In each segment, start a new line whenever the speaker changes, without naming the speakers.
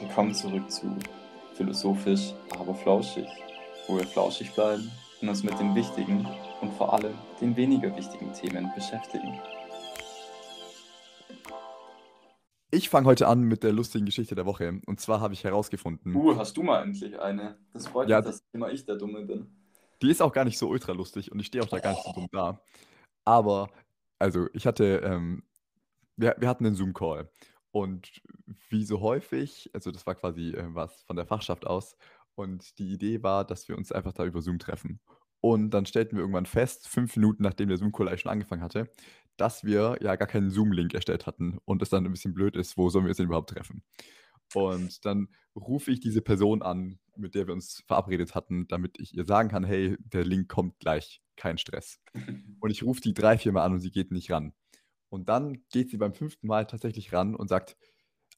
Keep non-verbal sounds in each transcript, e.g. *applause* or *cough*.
Willkommen zurück zu Philosophisch, aber flauschig, wo wir flauschig bleiben und uns mit den wichtigen und vor allem den weniger wichtigen Themen beschäftigen.
Ich fange heute an mit der lustigen Geschichte der Woche. Und zwar habe ich herausgefunden,
Uh, hast du mal endlich eine? Das freut
Ja,
mich, dass immer ich der Dumme bin.
die ist auch gar nicht so ultra lustig und ich stehe auch da gar nicht so dumm da. Aber, also, ich hatte, ähm, wir, wir hatten einen Zoom-Call. Und wie so häufig, also das war quasi äh, was von der Fachschaft aus. Und die Idee war, dass wir uns einfach da über Zoom treffen. Und dann stellten wir irgendwann fest, fünf Minuten nachdem der Zoom-Call eigentlich schon angefangen hatte, dass wir ja gar keinen Zoom-Link erstellt hatten und es dann ein bisschen blöd ist, wo sollen wir uns denn überhaupt treffen? Und dann rufe ich diese Person an, mit der wir uns verabredet hatten, damit ich ihr sagen kann, hey, der Link kommt gleich, kein Stress. *laughs* Und ich rufe die drei, vier Mal an und sie geht nicht ran. Und dann geht sie beim fünften Mal tatsächlich ran und sagt,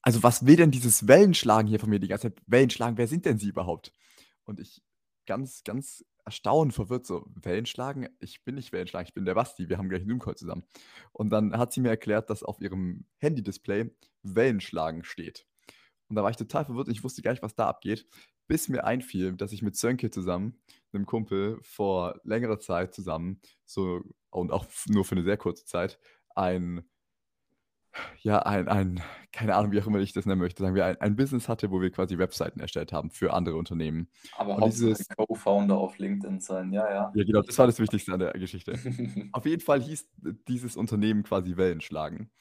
also was will denn dieses Wellenschlagen hier von mir die ganze Zeit? Wellenschlagen, wer sind denn sie überhaupt? Und ich ganz, ganz erstaunt, verwirrt so, Wellenschlagen? Ich bin nicht Wellenschlagen, ich bin der Basti, wir haben gleich einen Zoom-Call zusammen. Und dann hat sie mir erklärt, dass auf ihrem Handy-Display Wellenschlagen steht. Und da war ich total verwirrt und ich wusste gar nicht, was da abgeht, bis mir einfiel, dass ich mit Sönke zusammen, einem Kumpel, vor längerer Zeit zusammen, so und auch nur für eine sehr kurze Zeit, ein, ja, ein, ein, keine Ahnung, wie auch immer ich das nennen möchte, sagen wir, ein, ein Business hatte, wo wir quasi Webseiten erstellt haben für andere Unternehmen.
Aber
Und dieses,
Co-Founder auf LinkedIn sein, ja, ja.
ja genau, das war das Wichtigste an der Geschichte. *laughs* Auf jeden Fall hieß dieses Unternehmen quasi Wellenschlagen.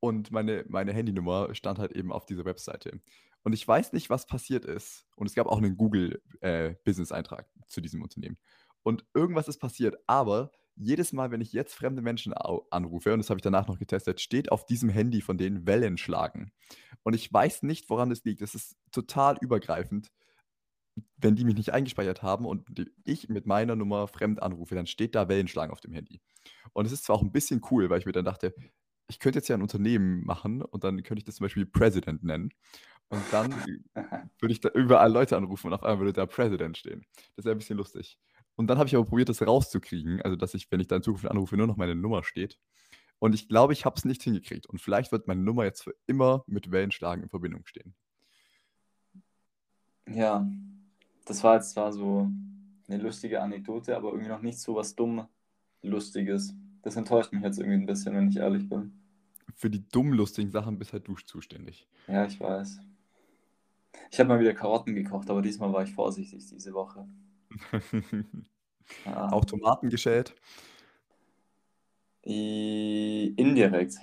Und meine, meine Handynummer stand halt eben auf dieser Webseite. Und ich weiß nicht, was passiert ist. Und es gab auch einen Google-Business-Eintrag zu diesem Unternehmen. Und irgendwas ist passiert. Aber jedes Mal, wenn ich jetzt fremde Menschen anrufe, und das habe ich danach noch getestet, steht auf diesem Handy von denen Wellenschlagen. Und ich weiß nicht, woran das liegt. Das ist total übergreifend. Wenn die mich nicht eingespeichert haben und ich mit meiner Nummer fremd anrufe, dann steht da Wellenschlagen auf dem Handy. Und es ist zwar auch ein bisschen cool, weil ich mir dann dachte, ich könnte jetzt ja ein Unternehmen machen und dann könnte ich das zum Beispiel President nennen. Und dann *laughs* würde ich da überall Leute anrufen und auf einmal würde da President stehen. Das wäre ein bisschen lustig. Und dann habe ich aber probiert, das rauszukriegen, also dass ich, wenn ich da in Zukunft anrufe, nur noch meine Nummer steht. Und ich glaube, ich habe es nicht hingekriegt. Und vielleicht wird meine Nummer jetzt für immer mit Wellenschlagen in Verbindung stehen.
Ja, das war jetzt zwar so eine lustige Anekdote, aber irgendwie noch nicht so was dumm Lustiges. Das enttäuscht mich jetzt irgendwie ein bisschen, wenn ich ehrlich bin.
Für die dumm lustigen Sachen bist halt du zuständig.
Ja, ich weiß. Ich habe mal wieder Karotten gekocht, aber diesmal war ich vorsichtig diese Woche. Ja.
Auch Tomaten geschält.
I- Indirekt.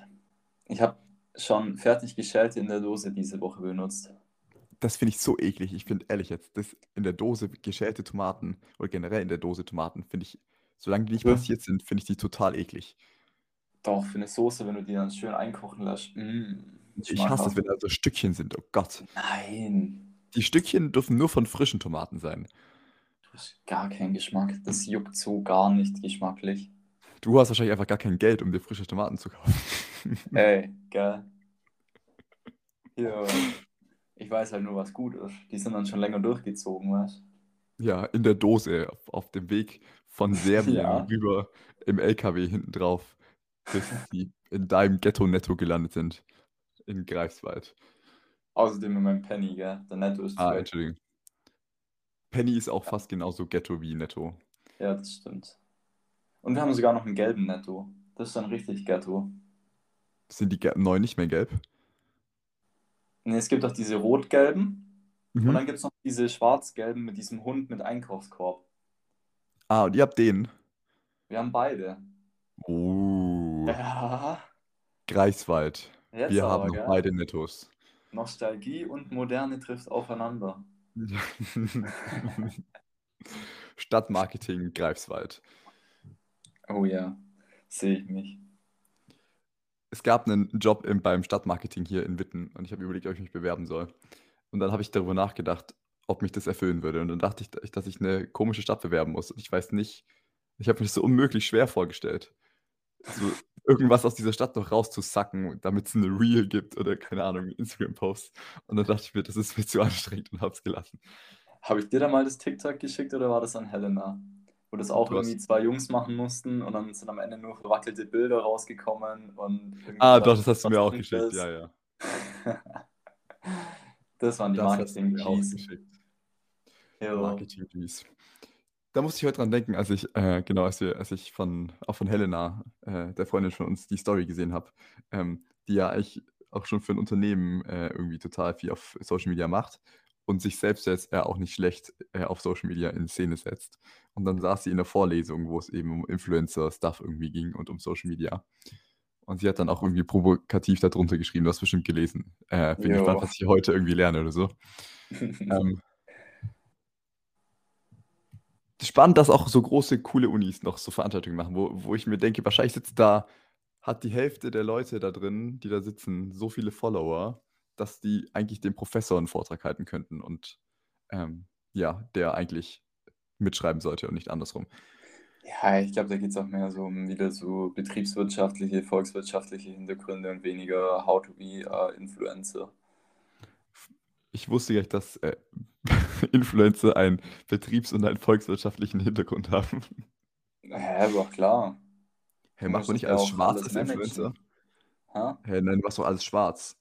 Ich habe schon fertig geschälte in der Dose diese Woche benutzt.
Das finde ich so eklig. Ich finde ehrlich jetzt, das in der Dose geschälte Tomaten oder generell in der Dose Tomaten finde ich, solange die nicht
Ja.
passiert sind, finde ich die total eklig.
Doch, für eine Soße, wenn du die dann schön einkochen lässt. Mm,
Ich hasse es,
schmackhaft.
wenn da so Stückchen sind. Oh Gott.
Nein,
Die Stückchen dürfen nur von frischen Tomaten sein.
Gar keinen Geschmack. Das juckt so gar nicht geschmacklich.
Du hast wahrscheinlich einfach gar kein Geld, um dir frische Tomaten zu kaufen. *laughs*
Ey, geil. Hier, ich weiß halt nur, was gut ist. Die sind dann schon länger durchgezogen, weißt
Ja, in der Dose, auf, auf dem Weg von *laughs* Serbien
Ja.
rüber im LKW hinten drauf, bis sie in deinem Ghetto-Netto gelandet sind. In Greifswald.
Außerdem in meinem Penny, gell? Der Netto ist
Ah. Entschuldigung. Penny ist auch fast genauso Ghetto wie Netto.
Ja, das stimmt. Und wir haben sogar noch einen gelben Netto. Das ist dann richtig Ghetto.
Sind die ge- neu nicht mehr gelb?
Nee, es gibt auch diese rot-gelben und
Mhm.
dann gibt es noch diese schwarz-gelben mit diesem Hund mit Einkaufskorb.
Ah, und ihr habt den.
Wir haben beide.
Oh,
Ja,
Greifswald.
jetzt
Wir
aber,
haben noch
gell?
beide Nettos.
Nostalgie und Moderne trifft aufeinander. *laughs*
Stadtmarketing Greifswald.
Oh ja, sehe ich mich.
Es gab einen Job im, beim Stadtmarketing hier in Witten und ich habe überlegt, ob ich mich bewerben soll. Und dann habe ich darüber nachgedacht, ob mich das erfüllen würde. Und dann dachte ich, dass ich eine komische Stadt bewerben muss. Und ich weiß nicht, ich habe mir das so unmöglich schwer vorgestellt. So irgendwas aus dieser Stadt noch rauszusacken, damit es eine Reel gibt oder keine Ahnung, Instagram-Post. Und dann dachte ich mir, das ist mir zu anstrengend und habe es gelassen.
Habe ich dir da mal das TikTok geschickt oder war das an Helena? Wo das auch
Du hast-
irgendwie zwei Jungs machen mussten und dann sind am Ende nur verwackelte Bilder rausgekommen und
Ah, doch, das hast du mir auch geschickt,
ist.
ja, ja. *laughs*
Das waren die
Das hast du mir auch
Marketing-Keys.
Marketing-Keys. Da musste ich heute dran denken, als ich, äh, genau, als, wir, als ich von, auch von Helena, äh, der Freundin von uns, die Story gesehen habe, ähm, die ja eigentlich auch schon für ein Unternehmen äh, irgendwie total viel auf Social Media macht und sich selbst jetzt auch nicht schlecht äh, auf Social Media in Szene setzt. Und dann saß sie in der Vorlesung, wo es eben um Influencer-Stuff irgendwie ging und um Social Media. Und sie hat dann auch irgendwie provokativ darunter geschrieben, du hast bestimmt gelesen. Äh, bin
Jo.
gespannt, was ich heute irgendwie lerne oder so. *laughs* Ähm, spannend, dass auch so große, coole Unis noch so Veranstaltungen machen, wo, wo ich mir denke, wahrscheinlich sitzt da, hat die Hälfte der Leute da drin, die da sitzen, so viele Follower, dass die eigentlich dem Professor einen Vortrag halten könnten und ähm, ja, der eigentlich mitschreiben sollte und nicht andersrum.
Ja, ich glaube, da geht es auch mehr so um wieder so betriebswirtschaftliche, volkswirtschaftliche Hintergründe und weniger How to be a Influencer.
Ich wusste gar nicht, dass äh, *laughs* Influencer einen betriebs- und einen volkswirtschaftlichen Hintergrund haben.
Hä, aber klar.
Hey, man
musst
nicht alles schwarz
alles
als
managen.
Influencer?
Hä?
Hey, nein, du machst doch alles schwarz.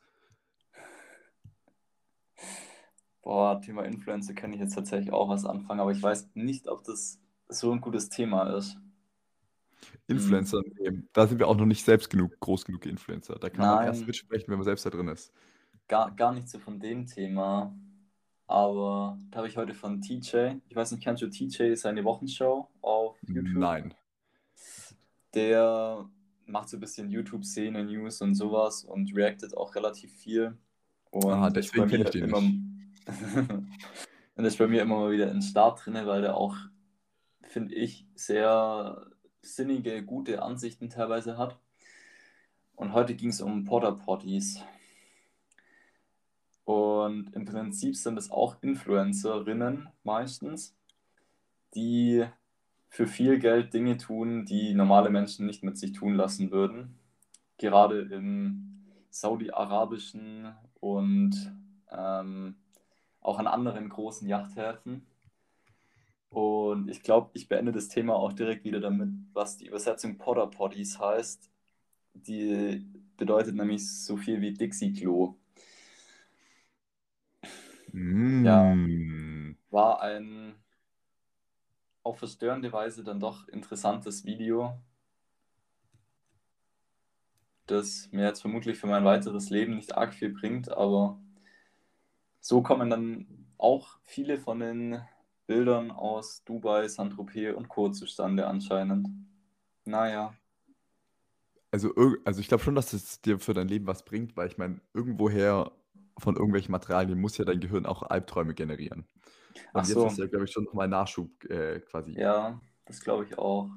Boah, Thema Influencer kann ich jetzt tatsächlich auch was anfangen, aber ich weiß nicht, ob das so ein gutes Thema ist.
Influencer, nee, da sind wir auch noch nicht selbst genug, groß genug Influencer. Da kann man erst
Nein.
mitsprechen, wenn man selbst da drin ist.
Gar, gar nicht so von dem Thema, aber da habe ich heute von TJ, ich weiß nicht, kennst du TJ, seine Wochenshow auf YouTube?
Nein.
Der macht so ein bisschen YouTube-Szene, News und sowas und reactet auch relativ viel. Und
Ah,
ist
deswegen
bei
kenn
mir
ich den
immer, *laughs* und ist bei mir immer mal wieder in Start drin, weil der auch, finde ich, sehr sinnige, gute Ansichten teilweise hat. Und heute ging es um Porta Potties. Und im Prinzip sind es auch Influencerinnen meistens, die für viel Geld Dinge tun, die normale Menschen nicht mit sich tun lassen würden. Gerade im saudi-arabischen und ähm, auch an anderen großen Yachthäfen. Und ich glaube, ich beende das Thema auch direkt wieder damit, was die Übersetzung Porta Potties heißt. Die bedeutet nämlich so viel wie Dixie-Klo. Ja.
Mm.
War ein auf verstörende Weise dann doch interessantes Video, das mir jetzt vermutlich für mein weiteres Leben nicht arg viel bringt, aber so kommen dann auch viele von den Bildern aus Dubai, Saint-Tropez und Co. zustande anscheinend. Naja,
Also, also ich glaube schon, dass es dir für dein Leben was bringt, weil ich meine, irgendwoher von irgendwelchen Materialien muss ja dein Gehirn auch Albträume generieren.
ach
Und jetzt
so,
hast du ja, glaube ich, schon nochmal Nachschub äh, quasi
ja, das glaube ich auch.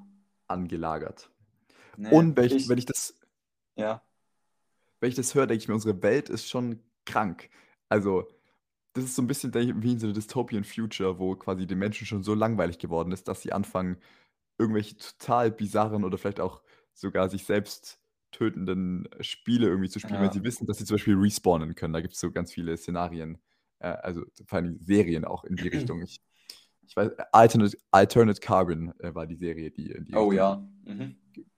angelagert.
Nee,
Und wenn ich,
ich,
wenn ich das,
ja,
wenn ich das höre, denke ich mir, unsere Welt ist schon krank. Also, das ist so ein bisschen ich, wie in so einer Dystopian Future, wo quasi den Menschen schon so langweilig geworden ist, dass sie anfangen, irgendwelche total bizarren oder vielleicht auch sogar sich selbst tötenden Spiele irgendwie zu spielen, wenn
ja,
sie wissen, dass sie zum Beispiel respawnen können. Da gibt es so ganz viele Szenarien, äh, also vor allem Serien auch in die *clears throat* Richtung. Ich, ich weiß, Alternate, Alternate Carbon äh, war die Serie, die die
oh ja, mhm.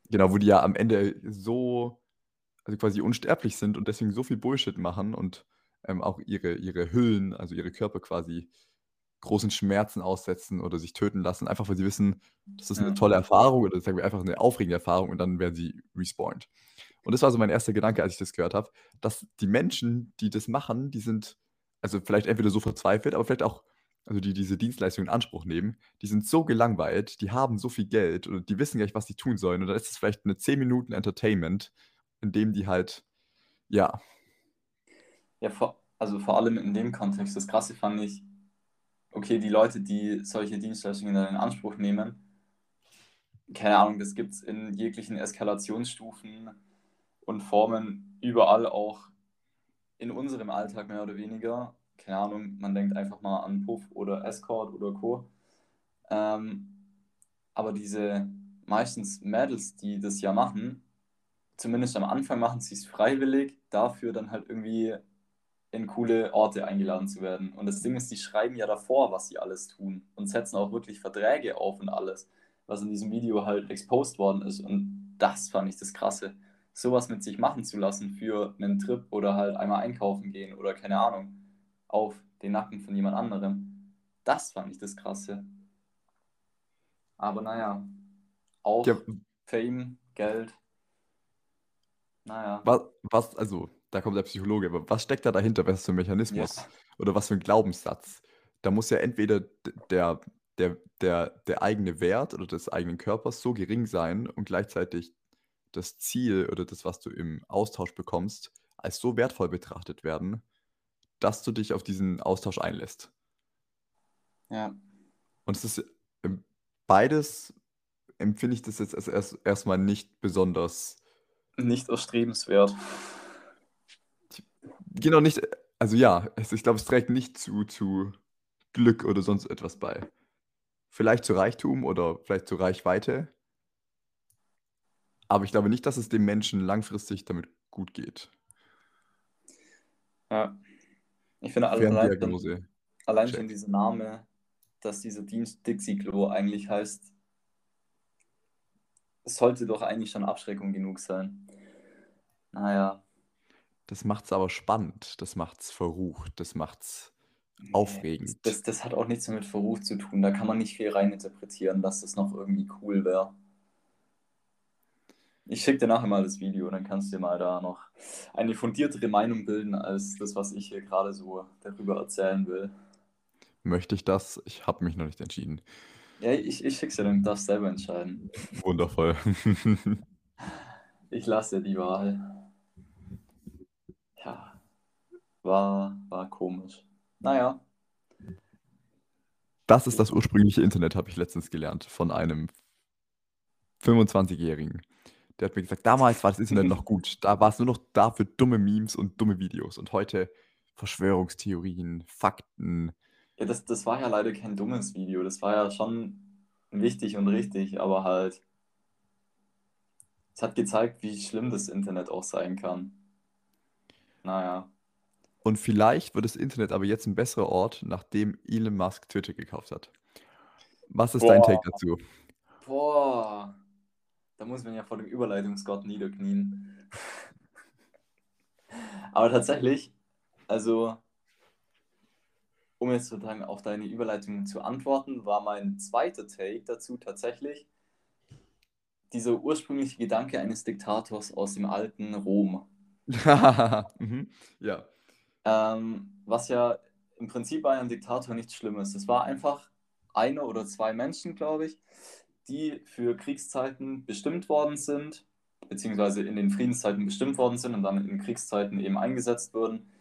Genau, wo die ja am Ende so, also quasi unsterblich sind und deswegen so viel Bullshit machen und ähm, auch ihre, ihre Hüllen, also ihre Körper quasi großen Schmerzen aussetzen oder sich töten lassen, einfach weil sie wissen, das ist eine tolle Erfahrung oder sagen wir einfach eine aufregende Erfahrung und dann werden sie respawned. Und das war so mein erster Gedanke, als ich das gehört habe, dass die Menschen, die das machen, die sind, also vielleicht entweder so verzweifelt, aber vielleicht auch, also die diese Dienstleistung in Anspruch nehmen, die sind so gelangweilt, die haben so viel Geld oder die wissen gar nicht, was sie tun sollen. Und dann ist es vielleicht eine 10 Minuten Entertainment, in dem die halt, ja,
ja, vor, also vor allem in dem Kontext. Das Krasse fand ich, okay, die Leute, die solche Dienstleistungen dann in Anspruch nehmen, keine Ahnung, das gibt es in jeglichen Eskalationsstufen und Formen überall auch in unserem Alltag mehr oder weniger. Keine Ahnung, man denkt einfach mal an Puff oder Escort oder Co. Ähm, aber diese meistens Mädels, die das ja machen, zumindest am Anfang machen sie es freiwillig, dafür dann halt irgendwie in coole Orte eingeladen zu werden. Und das Ding ist, die schreiben ja davor, was sie alles tun und setzen auch wirklich Verträge auf und alles, was in diesem Video halt exposed worden ist. Und das fand ich das Krasse. Sowas mit sich machen zu lassen für einen Trip oder halt einmal einkaufen gehen oder keine Ahnung. auf den Nacken von jemand anderem. Das fand ich das Krasse. Aber naja, auch
Ja,
Fame, Geld, naja,
was, was, also, da kommt der Psychologe, aber was steckt da dahinter? Was ist für ein
ja,
Mechanismus? Oder was für ein Glaubenssatz? Da muss ja entweder der, der, der, der eigene Wert oder des eigenen Körpers so gering sein und gleichzeitig das Ziel oder das, was du im Austausch bekommst, als so wertvoll betrachtet werden, dass du dich auf diesen Austausch einlässt.
ja,
Und es ist ähm, beides, empfinde ich das jetzt als erst, erstmal nicht besonders,
nicht erstrebenswert.
Genau nicht, also ja, es, ich glaube, es trägt nicht zu, zu Glück oder sonst etwas bei. Vielleicht zu Reichtum oder vielleicht zu Reichweite, aber ich glaube nicht, dass es dem Menschen langfristig damit gut geht.
Ja, ich finde allein schon, allein schon dieser Name, dass dieser Dienst Dixie-Klo eigentlich heißt, es sollte doch eigentlich schon Abschreckung genug sein. Naja,
Das macht es aber spannend, das macht es verrucht, das macht es
nee,
aufregend.
das, das hat auch nichts mehr mit Verruf zu tun. Da kann man nicht viel reininterpretieren, dass das noch irgendwie cool wäre. Ich schicke dir nachher mal das Video, dann kannst du dir mal da noch eine fundiertere Meinung bilden, als das, was ich hier gerade so darüber erzählen will.
Möchte ich das? Ich habe mich noch nicht entschieden.
Ja, ich, ich schick's dir, dann darfst selber entscheiden.
Wundervoll. *laughs*
Ich lasse dir die Wahl. Ja, war, war komisch. Naja,
Das ist das ursprüngliche Internet, habe ich letztens gelernt, von einem 25-Jährigen. Der hat mir gesagt, damals war das Internet noch gut. Da war es nur noch da für dumme Memes und dumme Videos. Und heute Verschwörungstheorien, Fakten.
ja, das, das war ja leider kein dummes Video. Das war ja schon wichtig und richtig, aber halt, es hat gezeigt, wie schlimm das Internet auch sein kann. Naja,
Und vielleicht wird das Internet aber jetzt ein besserer Ort, nachdem Elon Musk Twitter gekauft hat. Was ist dein
boah,
Take dazu?
boah, da muss man ja vor dem Überleitungsgott niederknien. *laughs* Aber tatsächlich, also, um jetzt sozusagen auf deine Überleitung zu antworten, war mein zweiter Take dazu tatsächlich dieser ursprüngliche Gedanke eines Diktators aus dem alten Rom. *laughs*
mhm. Ja.
Ähm, was ja im Prinzip bei einem Diktator nichts Schlimmes. Es war einfach eine oder zwei Menschen, glaube ich, die für Kriegszeiten bestimmt worden sind, beziehungsweise in den Friedenszeiten bestimmt worden sind und dann in Kriegszeiten eben eingesetzt wurden,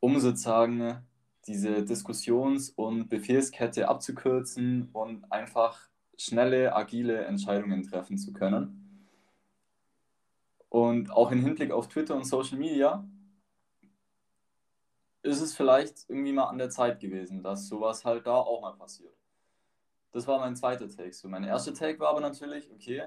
um sozusagen diese Diskussions- und Befehlskette abzukürzen und einfach schnelle, agile Entscheidungen treffen zu können. Und auch im Hinblick auf Twitter und Social Media ist es vielleicht irgendwie mal an der Zeit gewesen, dass sowas halt da auch mal passiert. Das war mein zweiter Take. So, mein erster Take war aber natürlich, okay,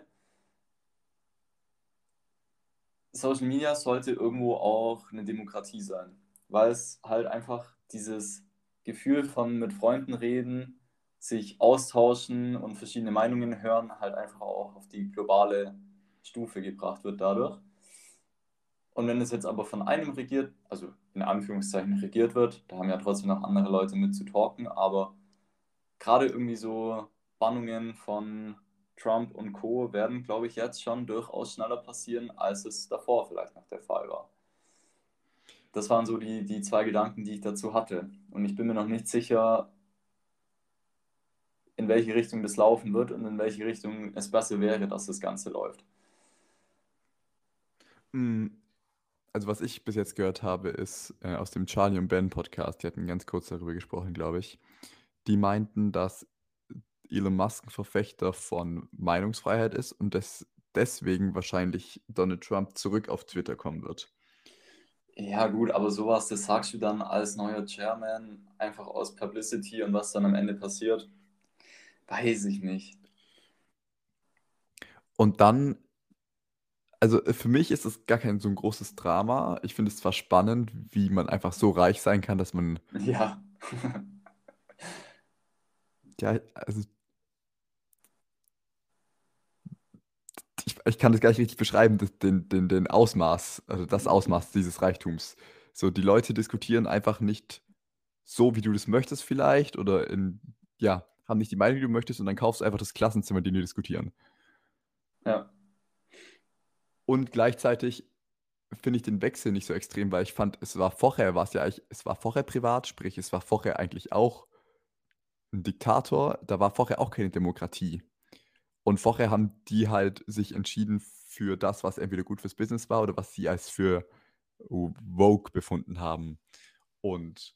Social Media sollte irgendwo auch eine Demokratie sein, weil es halt einfach dieses Gefühl von mit Freunden reden, sich austauschen und verschiedene Meinungen hören, halt einfach auch auf die globale Stufe gebracht wird dadurch. Und wenn es jetzt aber von einem regiert, also in Anführungszeichen regiert wird, da haben ja trotzdem noch andere Leute mit zu talken, aber gerade irgendwie so Bannungen von Trump und Co. werden, glaube ich, jetzt schon durchaus schneller passieren, als es davor vielleicht noch der Fall war. Das waren so die, die zwei Gedanken, die ich dazu hatte. Und ich bin mir noch nicht sicher, in welche Richtung das laufen wird und in welche Richtung es besser wäre, dass das Ganze läuft.
Also was ich bis jetzt gehört habe, ist äh, aus dem Charlie und Ben Podcast, die hatten ganz kurz darüber gesprochen, glaube ich. Die meinten, dass Elon Musk ein Verfechter von Meinungsfreiheit ist und dass deswegen wahrscheinlich Donald Trump zurück auf Twitter kommen wird.
Ja, gut, aber sowas, das sagst du dann als neuer Chairman einfach aus Publicity und was dann am Ende passiert, weiß ich nicht.
Und dann, also äh, für mich ist es gar kein so ein großes Drama. Ich finde es zwar spannend, wie man einfach so reich sein kann, dass man,
Ja. *laughs*
ja, also ich, ich kann das gar nicht richtig beschreiben, das, den, den, den Ausmaß, also das Ausmaß dieses Reichtums. So, die Leute diskutieren einfach nicht so, wie du das möchtest vielleicht oder in ja, haben nicht die Meinung, die du möchtest und dann kaufst du einfach das Klassenzimmer, in dem die diskutieren.
Ja.
Und gleichzeitig finde ich den Wechsel nicht so extrem, weil ich fand, es war vorher, war es ja es war vorher privat, sprich, es war vorher eigentlich auch ein Diktator, da war vorher auch keine Demokratie. Und vorher haben die halt sich entschieden für das, was entweder gut fürs Business war oder was sie als für Vogue befunden haben. Und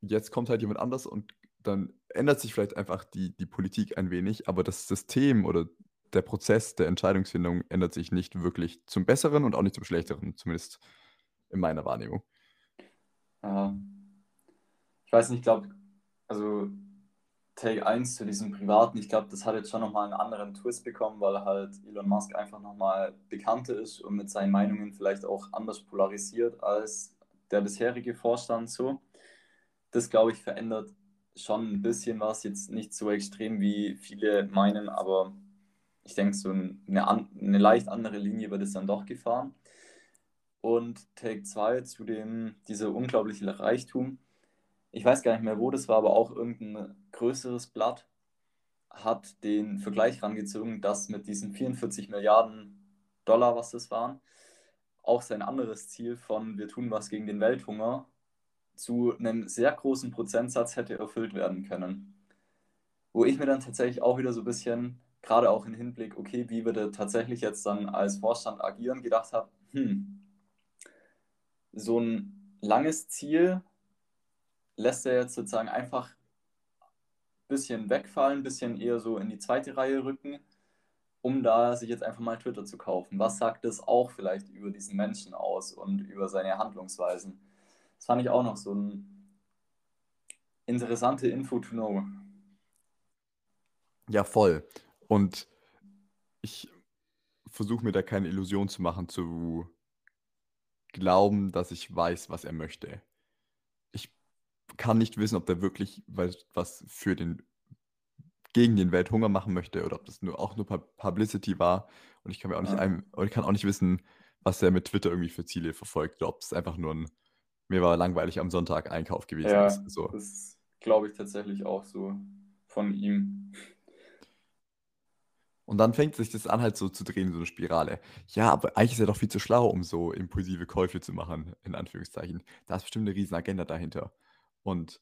jetzt kommt halt jemand anders und dann ändert sich vielleicht einfach die, die Politik ein wenig, aber das System oder der Prozess der Entscheidungsfindung ändert sich nicht wirklich zum Besseren und auch nicht zum Schlechteren, zumindest in meiner Wahrnehmung.
Ja. Ich weiß nicht, ich glaube, also Take 1 zu diesem Privaten, ich glaube, das hat jetzt schon nochmal einen anderen Twist bekommen, weil halt Elon Musk einfach nochmal bekannter ist und mit seinen Meinungen vielleicht auch anders polarisiert als der bisherige Vorstand so. Das, glaube ich, verändert schon ein bisschen was, jetzt nicht so extrem wie viele meinen, aber ich denke, so eine, eine leicht andere Linie wird es dann doch gefahren. Und Take 2 zu dem, dieser unglaubliche Reichtum. Ich weiß gar nicht mehr, wo das war, aber auch irgendein größeres Blatt hat den Vergleich rangezogen, dass mit diesen 44 Milliarden Dollar, was das waren, auch sein anderes Ziel von wir tun was gegen den Welthunger zu einem sehr großen Prozentsatz hätte erfüllt werden können. Wo ich mir dann tatsächlich auch wieder so ein bisschen gerade auch im Hinblick, okay, wie wir tatsächlich jetzt dann als Vorstand agieren, gedacht habe, hm, so ein langes Ziel lässt er jetzt sozusagen einfach ein bisschen wegfallen, ein bisschen eher so in die zweite Reihe rücken, um da sich jetzt einfach mal Twitter zu kaufen. Was sagt das auch vielleicht über diesen Menschen aus und über seine Handlungsweisen? Das fand ich auch noch so eine interessante Info to know.
Ja, voll. Und ich versuche mir da keine Illusion zu machen, zu glauben, dass ich weiß, was er möchte. Ich kann nicht wissen, ob der wirklich was für den gegen den Welthunger machen möchte oder ob das nur auch nur Publicity war. Und ich kann mir auch nicht ja. ein, ich kann auch nicht wissen, was er mit Twitter irgendwie für Ziele verfolgt, oder ob es einfach nur ein mir war langweilig am Sonntag Einkauf gewesen
ja, ist. So. Das glaube ich tatsächlich auch so von ihm.
Und dann fängt sich das an, halt so zu drehen, so eine Spirale. Ja, aber eigentlich ist er doch viel zu schlau, um so impulsive Käufe zu machen, in Anführungszeichen. Da ist bestimmt eine riesen Agenda dahinter. Und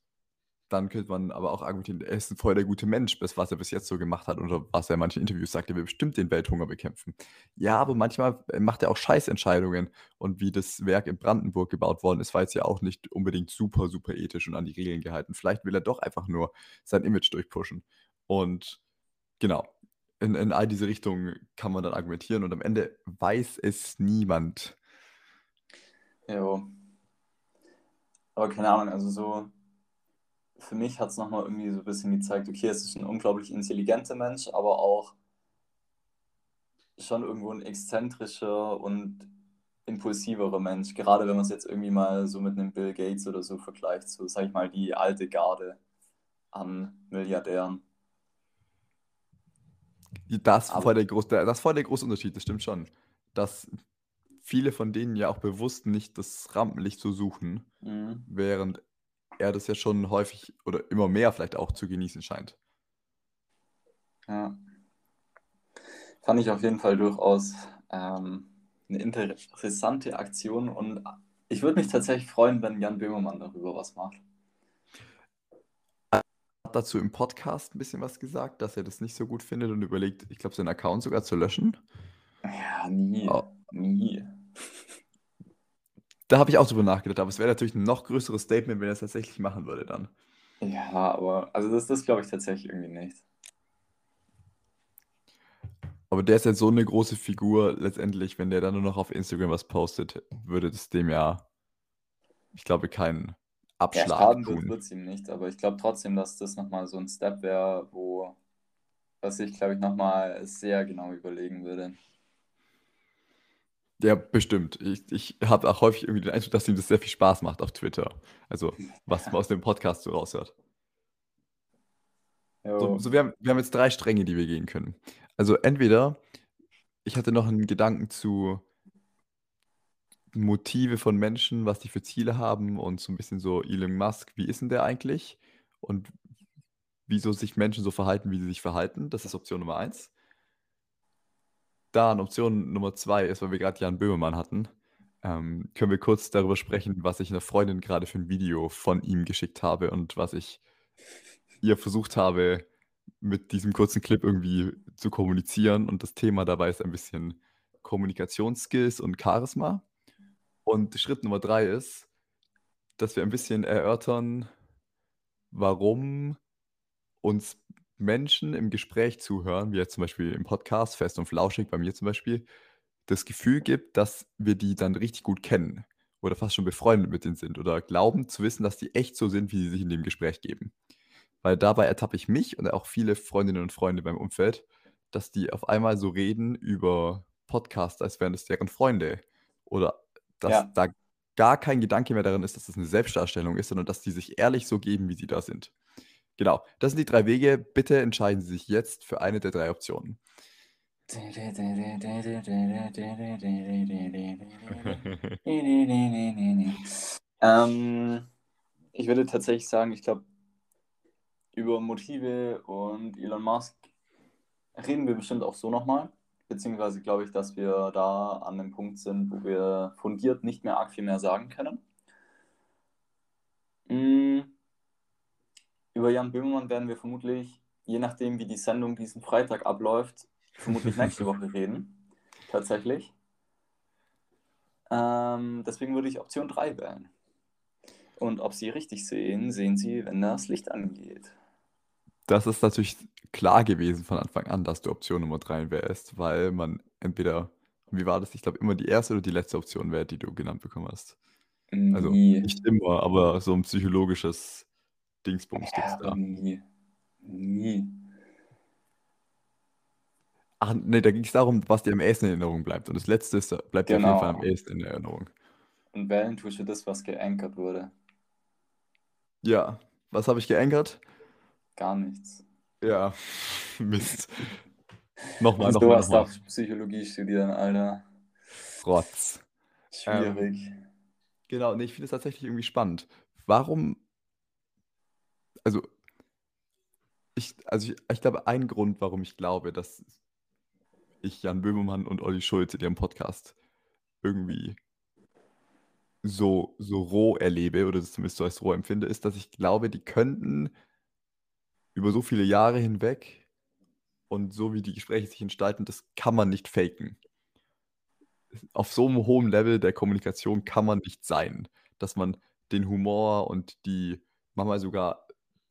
dann könnte man aber auch argumentieren, er ist ein voll der gute Mensch, bis was er bis jetzt so gemacht hat oder was er in manchen Interviews sagt, er will bestimmt den Welthunger bekämpfen. Ja, aber manchmal äh, macht er auch Scheißentscheidungen und wie das Werk in Brandenburg gebaut worden ist, war jetzt ja auch nicht unbedingt super, super ethisch und an die Regeln gehalten. Vielleicht will er doch einfach nur sein Image durchpushen. Und genau, in, in all diese Richtungen kann man dann argumentieren und am Ende weiß es niemand.
Ja. Aber keine Ahnung, also so, für mich hat es nochmal irgendwie so ein bisschen gezeigt, okay, es ist ein unglaublich intelligenter Mensch, aber auch schon irgendwo ein exzentrischer und impulsiverer Mensch. Gerade wenn man es jetzt irgendwie mal so mit einem Bill Gates oder so vergleicht, so sag ich mal die alte Garde an Milliardären.
Das voll der große, das ist voll der große Unterschied, das stimmt schon. Dass viele von denen ja auch bewusst nicht das Rampenlicht so suchen, mhm. während er das ja schon häufig oder immer mehr vielleicht auch zu genießen scheint.
Ja. Fand ich auf jeden Fall durchaus ähm, eine interessante Aktion und ich würde mich tatsächlich freuen, wenn Jan Böhmermann darüber was macht
dazu im Podcast ein bisschen was gesagt, dass er das nicht so gut findet und überlegt, ich glaube, seinen Account sogar zu löschen.
Ja, nie. Oh. Nie.
Da habe ich auch drüber nachgedacht, aber es wäre natürlich ein noch größeres Statement, wenn er es tatsächlich machen würde dann.
Ja, aber also das, das glaube ich tatsächlich irgendwie nicht.
Aber der ist jetzt so eine große Figur, letztendlich, wenn der dann nur noch auf Instagram was postet, würde das dem ja, ich glaube, keinen Abschlag ja,
schaden tun. wird es ihm nicht, aber ich glaube trotzdem, dass das nochmal so ein Step wäre, wo was ich, glaube ich, nochmal sehr genau überlegen würde.
Ja, bestimmt. Ich, ich habe auch häufig irgendwie den Eindruck, dass ihm das sehr viel Spaß macht auf Twitter. Also, was man aus dem Podcast so raushört. So, so, wir, haben, wir haben jetzt drei Stränge, die wir gehen können. Also, entweder, ich hatte noch einen Gedanken zu Motive von Menschen, was die für Ziele haben und so ein bisschen so Elon Musk, wie ist denn der eigentlich? Und wieso sich Menschen so verhalten, wie sie sich verhalten. Das ist Option Nummer eins. Dann Option Nummer zwei ist, weil wir gerade Jan Böhmermann hatten, ähm, können wir kurz darüber sprechen, was ich einer Freundin gerade für ein Video von ihm geschickt habe und was ich ihr versucht habe, mit diesem kurzen Clip irgendwie zu kommunizieren. Und das Thema dabei ist ein bisschen Kommunikationsskills und Charisma. Und Schritt Nummer drei ist, dass wir ein bisschen erörtern, warum uns Menschen im Gespräch zuhören, wie jetzt zum Beispiel im Podcast, Fest und Flauschig, bei mir zum Beispiel, das Gefühl gibt, dass wir die dann richtig gut kennen oder fast schon befreundet mit denen sind oder glauben zu wissen, dass die echt so sind, wie sie sich in dem Gespräch geben. Weil dabei ertappe ich mich und auch viele Freundinnen und Freunde beim Umfeld, dass die auf einmal so reden über Podcasts, als wären das deren Freunde. Oder dass
Ja.
da gar kein Gedanke mehr darin ist, dass das eine Selbstdarstellung ist, sondern dass die sich ehrlich so geben, wie sie da sind. Genau, das sind die drei Wege. Bitte entscheiden Sie sich jetzt für eine der drei Optionen. *laughs*
Ähm, ich würde tatsächlich sagen, ich glaube, über Motive und Elon Musk reden wir bestimmt auch so nochmal. Beziehungsweise glaube ich, dass wir da an dem Punkt sind, wo wir fundiert nicht mehr arg viel mehr sagen können. Mm, Über Jan Böhmermann werden wir vermutlich, je nachdem wie die Sendung diesen Freitag abläuft, vermutlich *laughs* nächste Woche reden. Tatsächlich. Ähm, deswegen würde ich Option 3 wählen. Und ob Sie richtig sehen, sehen Sie, wenn das Licht angeht.
Das ist natürlich klar gewesen von Anfang an, dass du Option Nummer 3 wärst, weil man entweder, wie war das? Ich glaube, immer die erste oder die letzte Option wäre, die du genannt bekommen hast. Also
Nie.
nicht immer, aber so ein psychologisches Dingsbums
Ja,
da.
nie. Nie.
Ach nee, da ging es darum, was dir am ehesten in Erinnerung bleibt. Und das letzte ist, bleibt dir auf jeden Fall am
Genau.
ehesten in Erinnerung.
Und wählen tust du das, was geankert wurde.
Ja, was habe ich geankert?
Gar nichts.
Ja, *laughs* Mist. Nochmal,
Und
nochmal,
sowas
nochmal.
du Psychologie studieren, Alter.
Rotz. Ähm,
Schwierig.
genau, nee, ich finde es tatsächlich irgendwie spannend. Warum, also ich, also ich, ich glaube, ein Grund, warum ich glaube, dass ich Jan Böhmermann und Olli Schulz in ihrem Podcast irgendwie so, so roh erlebe oder das zumindest so als roh empfinde, ist, dass ich glaube, die könnten über so viele Jahre hinweg und so wie die Gespräche sich gestalten, das kann man nicht faken. Auf so einem hohen Level der Kommunikation kann man nicht sein, dass man den Humor und die manchmal sogar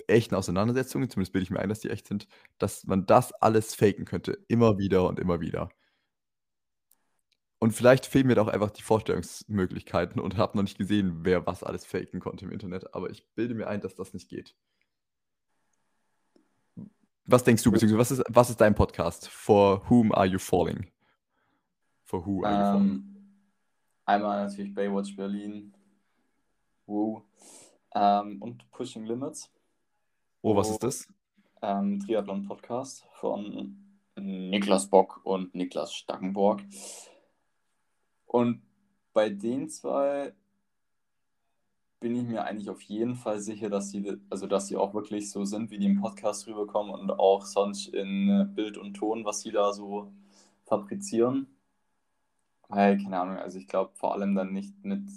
echten Auseinandersetzungen, zumindest bilde ich mir ein, dass die echt sind, dass man das alles faken könnte, immer wieder und immer wieder. Und vielleicht fehlen mir da auch einfach die Vorstellungsmöglichkeiten und habe noch nicht gesehen, wer was alles faken konnte im Internet, aber ich bilde mir ein, dass das nicht geht. Was denkst du, beziehungsweise was ist, was ist dein Podcast? For whom are you falling? For who are you falling?
Ähm, einmal natürlich Baywatch Berlin. Woo. Ähm, und Pushing Limits.
Oh, was ist das?
Ähm, Triathlon-Podcast von Niklas Bock und Niklas Stackenborg. Und bei den zwei bin ich mir eigentlich auf jeden Fall sicher, dass sie, also dass sie auch wirklich so sind, wie die im Podcast rüberkommen und auch sonst in äh, Bild und Ton, was sie da so fabrizieren. Weil, keine Ahnung, also ich glaube vor allem dann nicht mit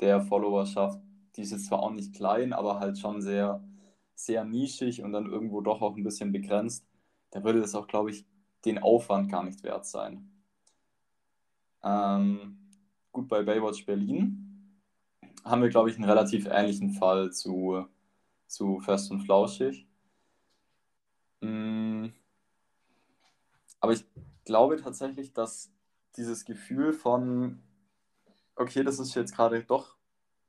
der Followerschaft, die ist jetzt zwar auch nicht klein, aber halt schon sehr, sehr nischig und dann irgendwo doch auch ein bisschen begrenzt. Da würde das auch, glaube ich, den Aufwand gar nicht wert sein. Ähm, gut, bei Baywatch Berlin haben wir, glaube ich, einen relativ ähnlichen Fall zu, zu Fest und Flauschig. Mm, aber ich glaube tatsächlich, dass dieses Gefühl von, okay, das ist jetzt gerade doch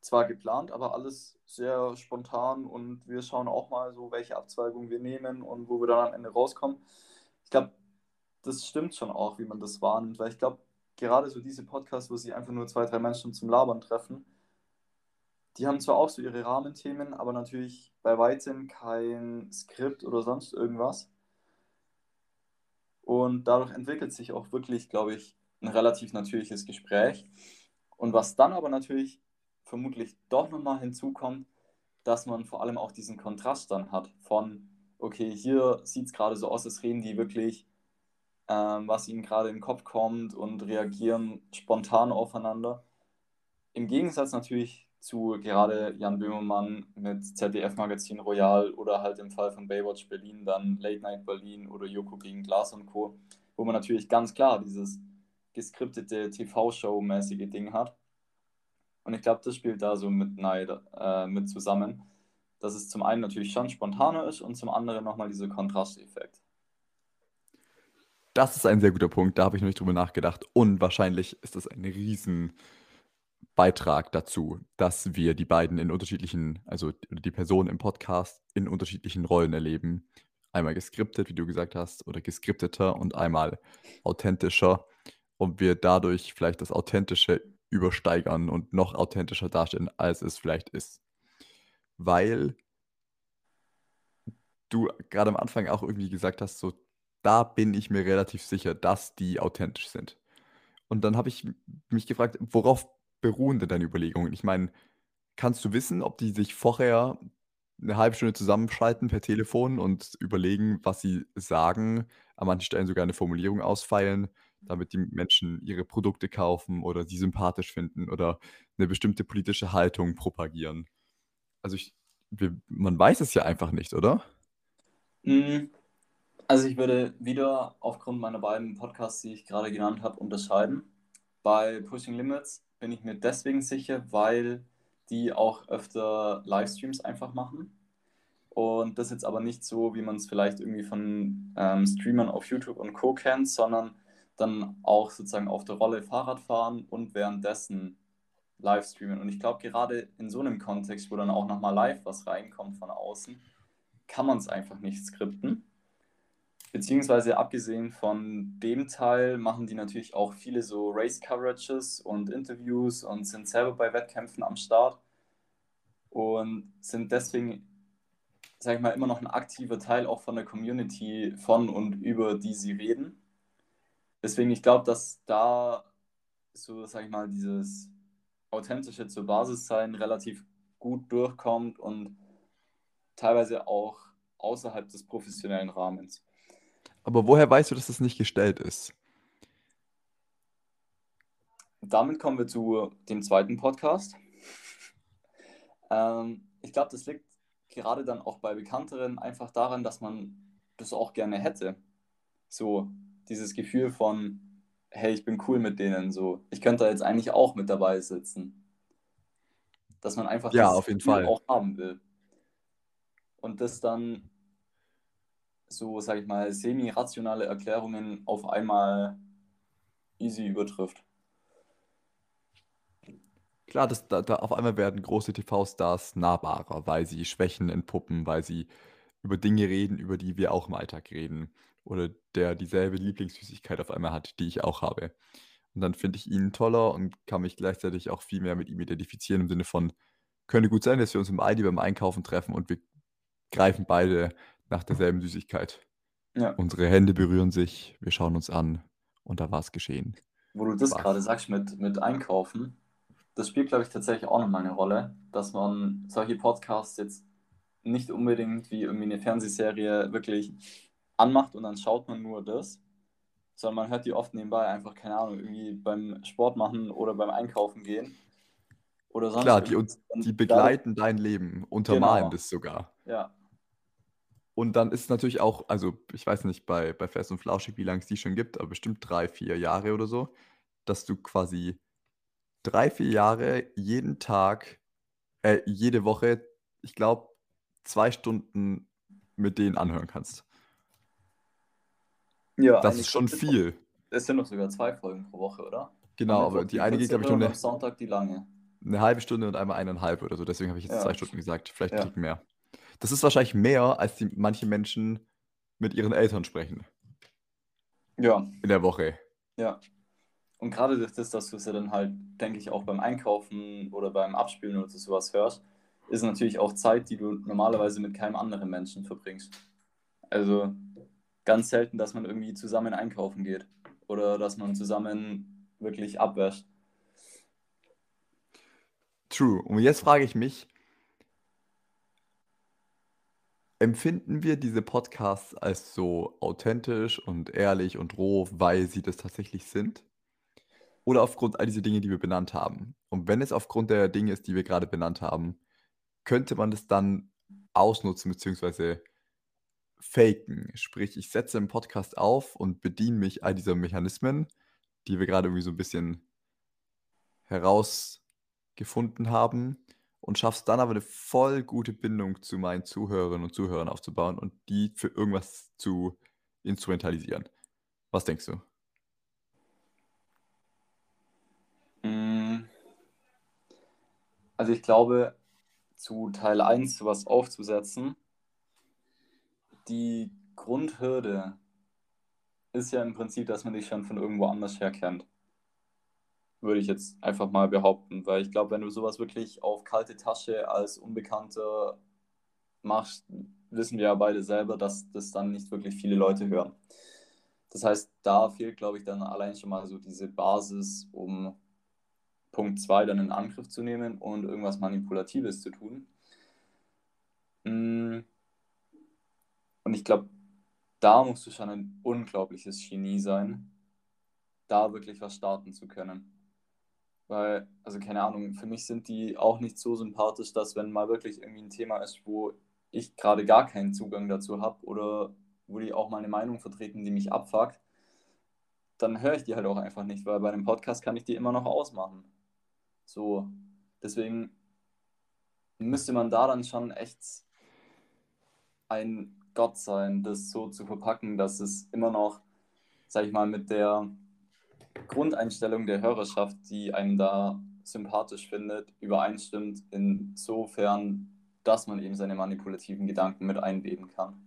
zwar geplant, aber alles sehr spontan und wir schauen auch mal so, welche Abzweigung wir nehmen und wo wir dann am Ende rauskommen. Ich glaube, das stimmt schon auch, wie man das wahrnimmt, weil ich glaube, gerade so diese Podcasts, wo sie einfach nur zwei, drei Menschen zum Labern treffen, die haben zwar auch so ihre Rahmenthemen, aber natürlich bei weitem kein Skript oder sonst irgendwas. Und dadurch entwickelt sich auch wirklich, glaube ich, ein relativ natürliches Gespräch. Und was dann aber natürlich vermutlich doch nochmal hinzukommt, dass man vor allem auch diesen Kontrast dann hat von, okay, hier sieht es gerade so aus, als reden die wirklich, ähm, was ihnen gerade in den Kopf kommt und reagieren spontan aufeinander. Im Gegensatz natürlich zu gerade Jan Böhmermann mit ZDF-Magazin Royal oder halt im Fall von Baywatch Berlin dann Late Night Berlin oder Joko gegen Glas und Co., wo man natürlich ganz klar dieses geskriptete TV-Show-mäßige Ding hat. Und ich glaube, das spielt da so mit, Neid, äh, mit zusammen, dass es zum einen natürlich schon spontaner ist und zum anderen nochmal dieser Kontrasteffekt.
Das ist ein sehr guter Punkt, da habe ich noch nicht drüber nachgedacht. Und wahrscheinlich ist das ein riesen Beitrag dazu, dass wir die beiden in unterschiedlichen, also die Personen im Podcast in unterschiedlichen Rollen erleben. Einmal geskriptet, wie du gesagt hast, oder geskripteter und einmal authentischer. Und wir dadurch vielleicht das Authentische übersteigern und noch authentischer darstellen, als es vielleicht ist. Weil du gerade am Anfang auch irgendwie gesagt hast, so da bin ich mir relativ sicher, dass die authentisch sind. Und dann habe ich mich gefragt, worauf beruhen denn deine Überlegungen? Ich meine, kannst du wissen, ob die sich vorher eine halbe Stunde zusammenschalten per Telefon und überlegen, was sie sagen, an manchen Stellen sogar eine Formulierung ausfeilen, damit die Menschen ihre Produkte kaufen oder sie sympathisch finden oder eine bestimmte politische Haltung propagieren? Also ich, wir, man weiß es ja einfach nicht, oder?
Mm, also ich würde wieder aufgrund meiner beiden Podcasts, die ich gerade genannt habe, unterscheiden. Bei Pushing Limits bin ich mir deswegen sicher, weil die auch öfter Livestreams einfach machen. Und das jetzt aber nicht so, wie man es vielleicht irgendwie von ähm, Streamern auf YouTube und Co. kennt, sondern dann auch sozusagen auf der Rolle Fahrrad fahren und währenddessen Livestreamen. Und ich glaube, gerade in so einem Kontext, wo dann auch nochmal live was reinkommt von außen, kann man es einfach nicht skripten. Beziehungsweise abgesehen von dem Teil machen die natürlich auch viele so Race-Coverages und Interviews und sind selber bei Wettkämpfen am Start und sind deswegen, sag ich mal, immer noch ein aktiver Teil auch von der Community von und über die sie reden. Deswegen, ich glaube, dass da so, sag ich mal, dieses authentische zur Basis sein relativ gut durchkommt und teilweise auch außerhalb des professionellen Rahmens.
Aber woher weißt du, dass das nicht gestellt ist?
Damit kommen wir zu dem zweiten Podcast. ähm, ich glaube, das liegt gerade dann auch bei Bekannteren einfach daran, dass man das auch gerne hätte. So dieses Gefühl von, hey, ich bin cool mit denen, so, ich könnte da jetzt eigentlich auch mit dabei sitzen. Dass man einfach
ja, auf jeden Fall.
auch haben will. Und das dann so, sag ich mal, semi-rationale Erklärungen auf einmal easy übertrifft.
Klar, das, da, da auf einmal werden große TV-Stars nahbarer, weil sie Schwächen entpuppen, weil sie über Dinge reden, über die wir auch im Alltag reden. Oder der dieselbe Lieblingssüßigkeit auf einmal hat, die ich auch habe. Und dann finde ich ihn toller und kann mich gleichzeitig auch viel mehr mit ihm identifizieren im Sinne von, könnte gut sein, dass wir uns im Aldi beim Einkaufen treffen und wir greifen beide nach derselben Süßigkeit. Ja. Unsere Hände berühren sich, wir schauen uns an und da war es geschehen.
Wo du das gerade sagst mit, mit Einkaufen, das spielt, glaube ich, tatsächlich auch nochmal eine Rolle, dass man solche Podcasts jetzt nicht unbedingt wie irgendwie eine Fernsehserie wirklich anmacht und dann schaut man nur das, sondern man hört die oft nebenbei einfach, keine Ahnung, irgendwie beim Sport machen oder beim Einkaufen gehen.
Oder sonst Klar, die, uns, die begleiten dein Leben, untermalen genau. das sogar.
Ja,
und dann ist es natürlich auch, also ich weiß nicht bei, bei Fest und Flauschig, wie lange es die schon gibt, aber bestimmt drei, vier Jahre oder so, dass du quasi drei, vier Jahre jeden Tag, äh, jede Woche, ich glaube, zwei Stunden mit denen anhören kannst.
Ja,
das ist schon viel.
Es sind noch sogar zwei Folgen pro Woche, oder?
Genau, aber die eine geht, glaube ich, nur eine,
Sonntag die lange.
Eine halbe Stunde und einmal eineinhalb oder so. Deswegen habe ich jetzt ja. zwei Stunden gesagt. Vielleicht ja. mehr. Das ist wahrscheinlich mehr, als die manche Menschen mit ihren Eltern sprechen.
Ja.
In der Woche.
Ja. Und gerade durch das, dass du es ja dann halt, denke ich, auch beim Einkaufen oder beim Abspielen oder sowas hörst, ist natürlich auch Zeit, die du normalerweise mit keinem anderen Menschen verbringst. Also ganz selten, dass man irgendwie zusammen einkaufen geht oder dass man zusammen wirklich abwäscht.
True. Und jetzt frage ich mich, empfinden wir diese Podcasts als so authentisch und ehrlich und roh, weil sie das tatsächlich sind? Oder aufgrund all dieser Dinge, die wir benannt haben? Und wenn es aufgrund der Dinge ist, die wir gerade benannt haben, könnte man das dann ausnutzen bzw. faken? Sprich, ich setze einen Podcast auf und bediene mich all dieser Mechanismen, die wir gerade irgendwie so ein bisschen herausgefunden haben und schaffst dann aber eine voll gute Bindung zu meinen Zuhörerinnen und Zuhörern aufzubauen und die für irgendwas zu instrumentalisieren. Was denkst du?
Mm. Also ich glaube, zu Teil 1 sowas aufzusetzen, die Grundhürde ist ja im Prinzip, dass man dich schon von irgendwo anders her kennt würde ich jetzt einfach mal behaupten. Weil ich glaube, wenn du sowas wirklich auf kalte Tasche als Unbekannter machst, wissen wir ja beide selber, dass das dann nicht wirklich viele Leute hören. Das heißt, da fehlt, glaube ich, dann allein schon mal so diese Basis, um Punkt 2 dann in Angriff zu nehmen und irgendwas Manipulatives zu tun. Mm. Und ich glaube, da musst du schon ein unglaubliches Genie sein, da wirklich was starten zu können. Weil, also keine Ahnung, für mich sind die auch nicht so sympathisch, dass wenn mal wirklich irgendwie ein Thema ist, wo ich gerade gar keinen Zugang dazu habe oder wo die auch mal eine Meinung vertreten, die mich abfuckt, dann höre ich die halt auch einfach nicht, weil bei einem Podcast kann ich die immer noch ausmachen. So, deswegen müsste man da dann schon echt ein Gott sein, das so zu verpacken, dass es immer noch, sag ich mal, mit der Grundeinstellung der Hörerschaft, die einen da sympathisch findet, übereinstimmt, insofern, dass man eben seine manipulativen Gedanken mit einweben kann.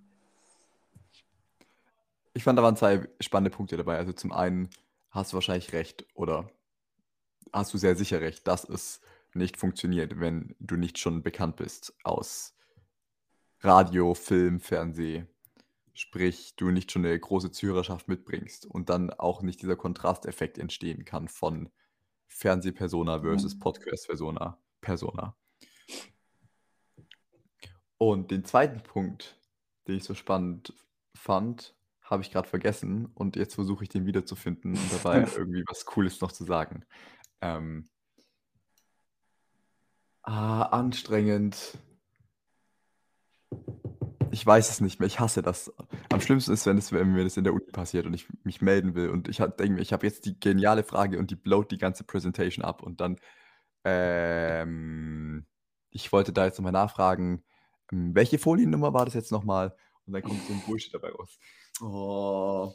Ich fand, da waren zwei spannende Punkte dabei. Also zum einen hast du wahrscheinlich recht oder hast du sehr sicher recht, dass es nicht funktioniert, wenn du nicht schon bekannt bist aus Radio, Film, Fernsehen Sprich, du nicht schon eine große Zuhörerschaft mitbringst und dann auch nicht dieser Kontrasteffekt entstehen kann von Fernsehpersona versus mhm. Podcast-Persona. Persona. Und den zweiten Punkt, den ich so spannend fand, habe ich gerade vergessen und jetzt versuche ich den wiederzufinden und dabei *laughs* irgendwie was Cooles noch zu sagen. Ähm, ah, anstrengend. Ich weiß es nicht mehr. Ich hasse das. Am schlimmsten ist, wenn, es, wenn mir das in der Uni passiert und ich mich melden will und ich denke mir, ich habe jetzt die geniale Frage und die blowt die ganze Präsentation ab und dann, ähm, ich wollte da jetzt nochmal nachfragen, ähm, welche Foliennummer war das jetzt nochmal? Und dann kommt so ein Bullshit dabei raus. Oh.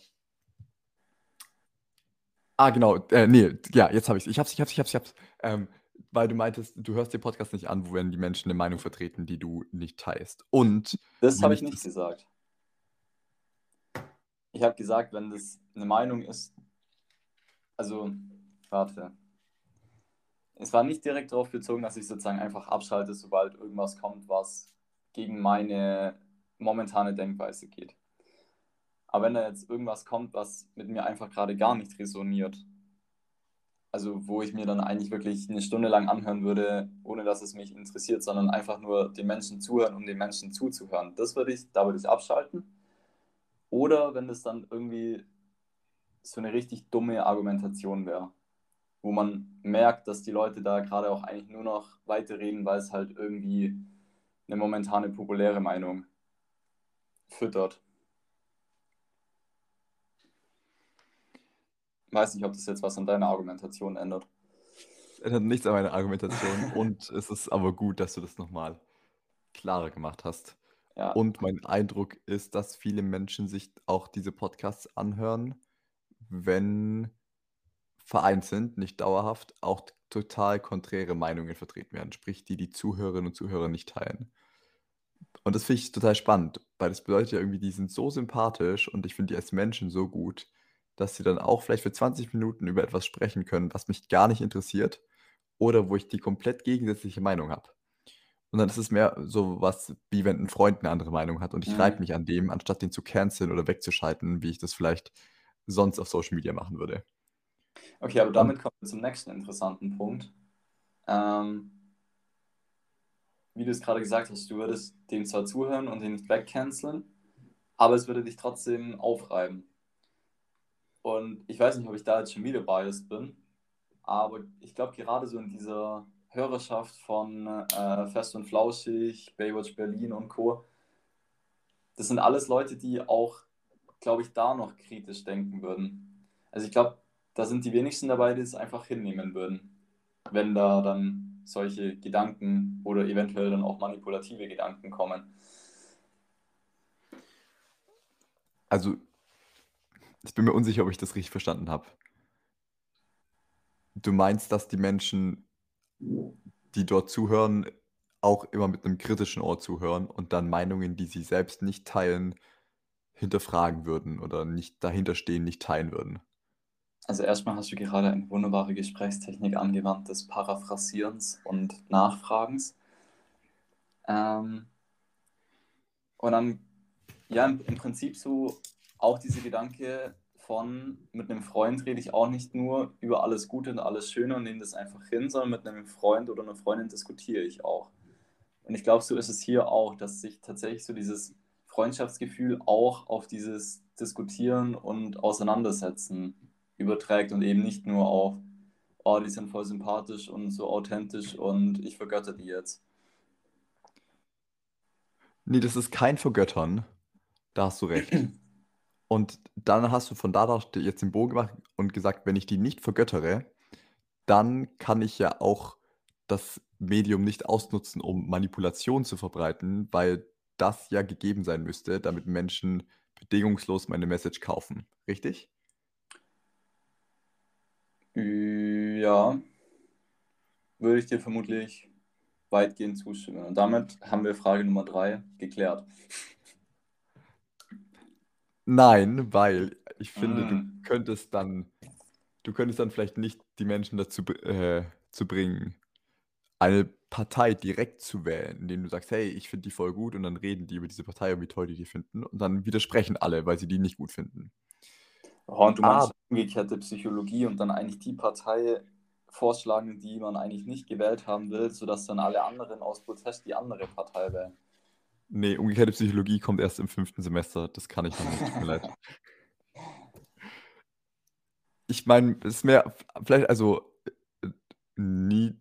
Ah, genau. Äh, nee, ja, jetzt habe ich es. Ich hab's, ich hab's, ich hab's, ich hab's. Ähm, weil du meintest, du hörst den Podcast nicht an, wo wenn die Menschen eine Meinung vertreten, die du nicht teilst. Und
das habe ich nicht gesagt. Ich habe gesagt, wenn das eine Meinung ist, also warte. Es war nicht direkt darauf bezogen, dass ich sozusagen einfach abschalte, sobald irgendwas kommt, was gegen meine momentane Denkweise geht. Aber wenn da jetzt irgendwas kommt, was mit mir einfach gerade gar nicht resoniert, also wo ich mir dann eigentlich wirklich eine Stunde lang anhören würde, ohne dass es mich interessiert, sondern einfach nur den Menschen zuhören, um den Menschen zuzuhören. Das würde ich, da würde ich abschalten. Oder wenn das dann irgendwie so eine richtig dumme Argumentation wäre, wo man merkt, dass die Leute da gerade auch eigentlich nur noch weiterreden, weil es halt irgendwie eine momentane populäre Meinung füttert. Weiß nicht, ob das jetzt was an deiner Argumentation ändert.
Es ändert nichts an meiner Argumentation *laughs* und es ist aber gut, dass du das nochmal klarer gemacht hast. Ja. Und mein Eindruck ist, dass viele Menschen sich auch diese Podcasts anhören, wenn vereinzelt, nicht dauerhaft, auch total konträre Meinungen vertreten werden, sprich die die Zuhörerinnen und Zuhörer nicht teilen. Und das finde ich total spannend, weil das bedeutet ja irgendwie, die sind so sympathisch und ich finde die als Menschen so gut, dass sie dann auch vielleicht für 20 Minuten über etwas sprechen können, was mich gar nicht interessiert oder wo ich die komplett gegensätzliche Meinung habe. Und dann ist es mehr so was, wie wenn ein Freund eine andere Meinung hat und ich mhm. reibe mich an dem, anstatt den zu canceln oder wegzuschalten, wie ich das vielleicht sonst auf Social Media machen würde.
Okay, aber damit kommen wir zum nächsten interessanten Punkt. Ähm, wie du es gerade gesagt hast, du würdest dem zwar zuhören und den nicht wegcanceln, aber es würde dich trotzdem aufreiben. Und ich weiß nicht, ob ich da jetzt schon wieder biased bin, aber ich glaube, gerade so in dieser Hörerschaft von äh, Fest und Flauschig, Baywatch Berlin und Co., das sind alles Leute, die auch, glaube ich, da noch kritisch denken würden. Also ich glaube, da sind die wenigsten dabei, die es einfach hinnehmen würden, wenn da dann solche Gedanken oder eventuell dann auch manipulative Gedanken kommen.
Also, ich bin mir unsicher, ob ich das richtig verstanden habe. Du meinst, dass die Menschen, die dort zuhören, auch immer mit einem kritischen Ohr zuhören und dann Meinungen, die sie selbst nicht teilen, hinterfragen würden oder nicht dahinterstehen, nicht teilen würden?
Also erstmal hast du gerade eine wunderbare Gesprächstechnik angewandt des Paraphrasierens und Nachfragens. Ähm, und dann, ja, im, im Prinzip so auch diese Gedanke von, mit einem Freund rede ich auch nicht nur über alles Gute und alles Schöne und nehme das einfach hin, sondern mit einem Freund oder einer Freundin diskutiere ich auch. Und ich glaube, so ist es hier auch, dass sich tatsächlich so dieses Freundschaftsgefühl auch auf dieses Diskutieren und Auseinandersetzen überträgt und eben nicht nur auf, oh, die sind voll sympathisch und so authentisch und ich vergötter die jetzt.
Nee, das ist kein Vergöttern. Da hast du recht. *clears throat* Und dann hast du von da jetzt den Bogen gemacht und gesagt, wenn ich die nicht vergöttere, dann kann ich ja auch das Medium nicht ausnutzen, um Manipulation zu verbreiten, weil das ja gegeben sein müsste, damit Menschen bedingungslos meine Message kaufen. Richtig?
Ja, würde ich dir vermutlich weitgehend zustimmen. Und damit haben wir Frage Nummer drei geklärt.
Nein, weil ich finde, du
Mm.
könntest dann, du könntest dann vielleicht nicht die Menschen dazu äh, zu bringen, eine Partei direkt zu wählen, indem du sagst, hey, ich finde die voll gut und dann reden die über diese Partei und wie toll die die finden und dann widersprechen alle, weil sie die nicht gut finden.
Oh, und du meinst
Aber
umgekehrte Psychologie und dann eigentlich die Partei vorschlagen, die man eigentlich nicht gewählt haben will, sodass dann alle anderen aus Protest die andere Partei wählen.
Nee, umgekehrte Psychologie kommt erst im fünften Semester. Das kann ich noch nicht. Tut mir leid. *laughs* Ich meine, es ist mehr, vielleicht also äh, nie,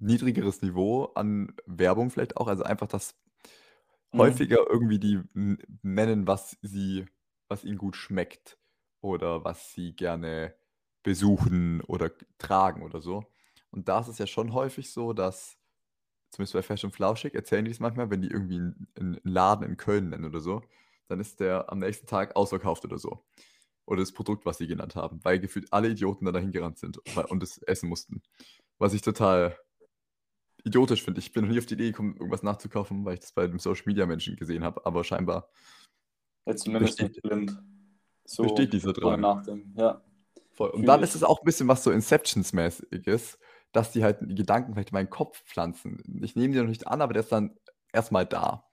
niedrigeres Niveau an Werbung vielleicht auch. Also einfach, dass
Mhm.
häufiger irgendwie die nennen, was sie, was ihnen gut schmeckt oder was sie gerne besuchen oder tragen oder so. Und da ist es ja schon häufig so, dass, zumindest bei Fashion Flauschig, erzählen die es manchmal, wenn die irgendwie einen, einen Laden in Köln nennen oder so, dann ist der am nächsten Tag ausverkauft oder so. Oder das Produkt, was sie genannt haben, weil gefühlt alle Idioten da dahin gerannt sind und es essen mussten. Was ich total idiotisch finde. Ich bin noch nie auf die Idee gekommen, irgendwas nachzukaufen, weil ich das bei einem Social Media Menschen gesehen habe, aber scheinbar
Jetzt zumindest
besteht,
nicht blind. So
besteht dieser Drang.
Ja,
Voll. Und
fühle
dann
ich.
ist es auch ein bisschen was so Inceptions-mäßiges, dass die halt die Gedanken vielleicht in meinen Kopf pflanzen. Ich nehme die noch nicht an, aber der ist dann erstmal da.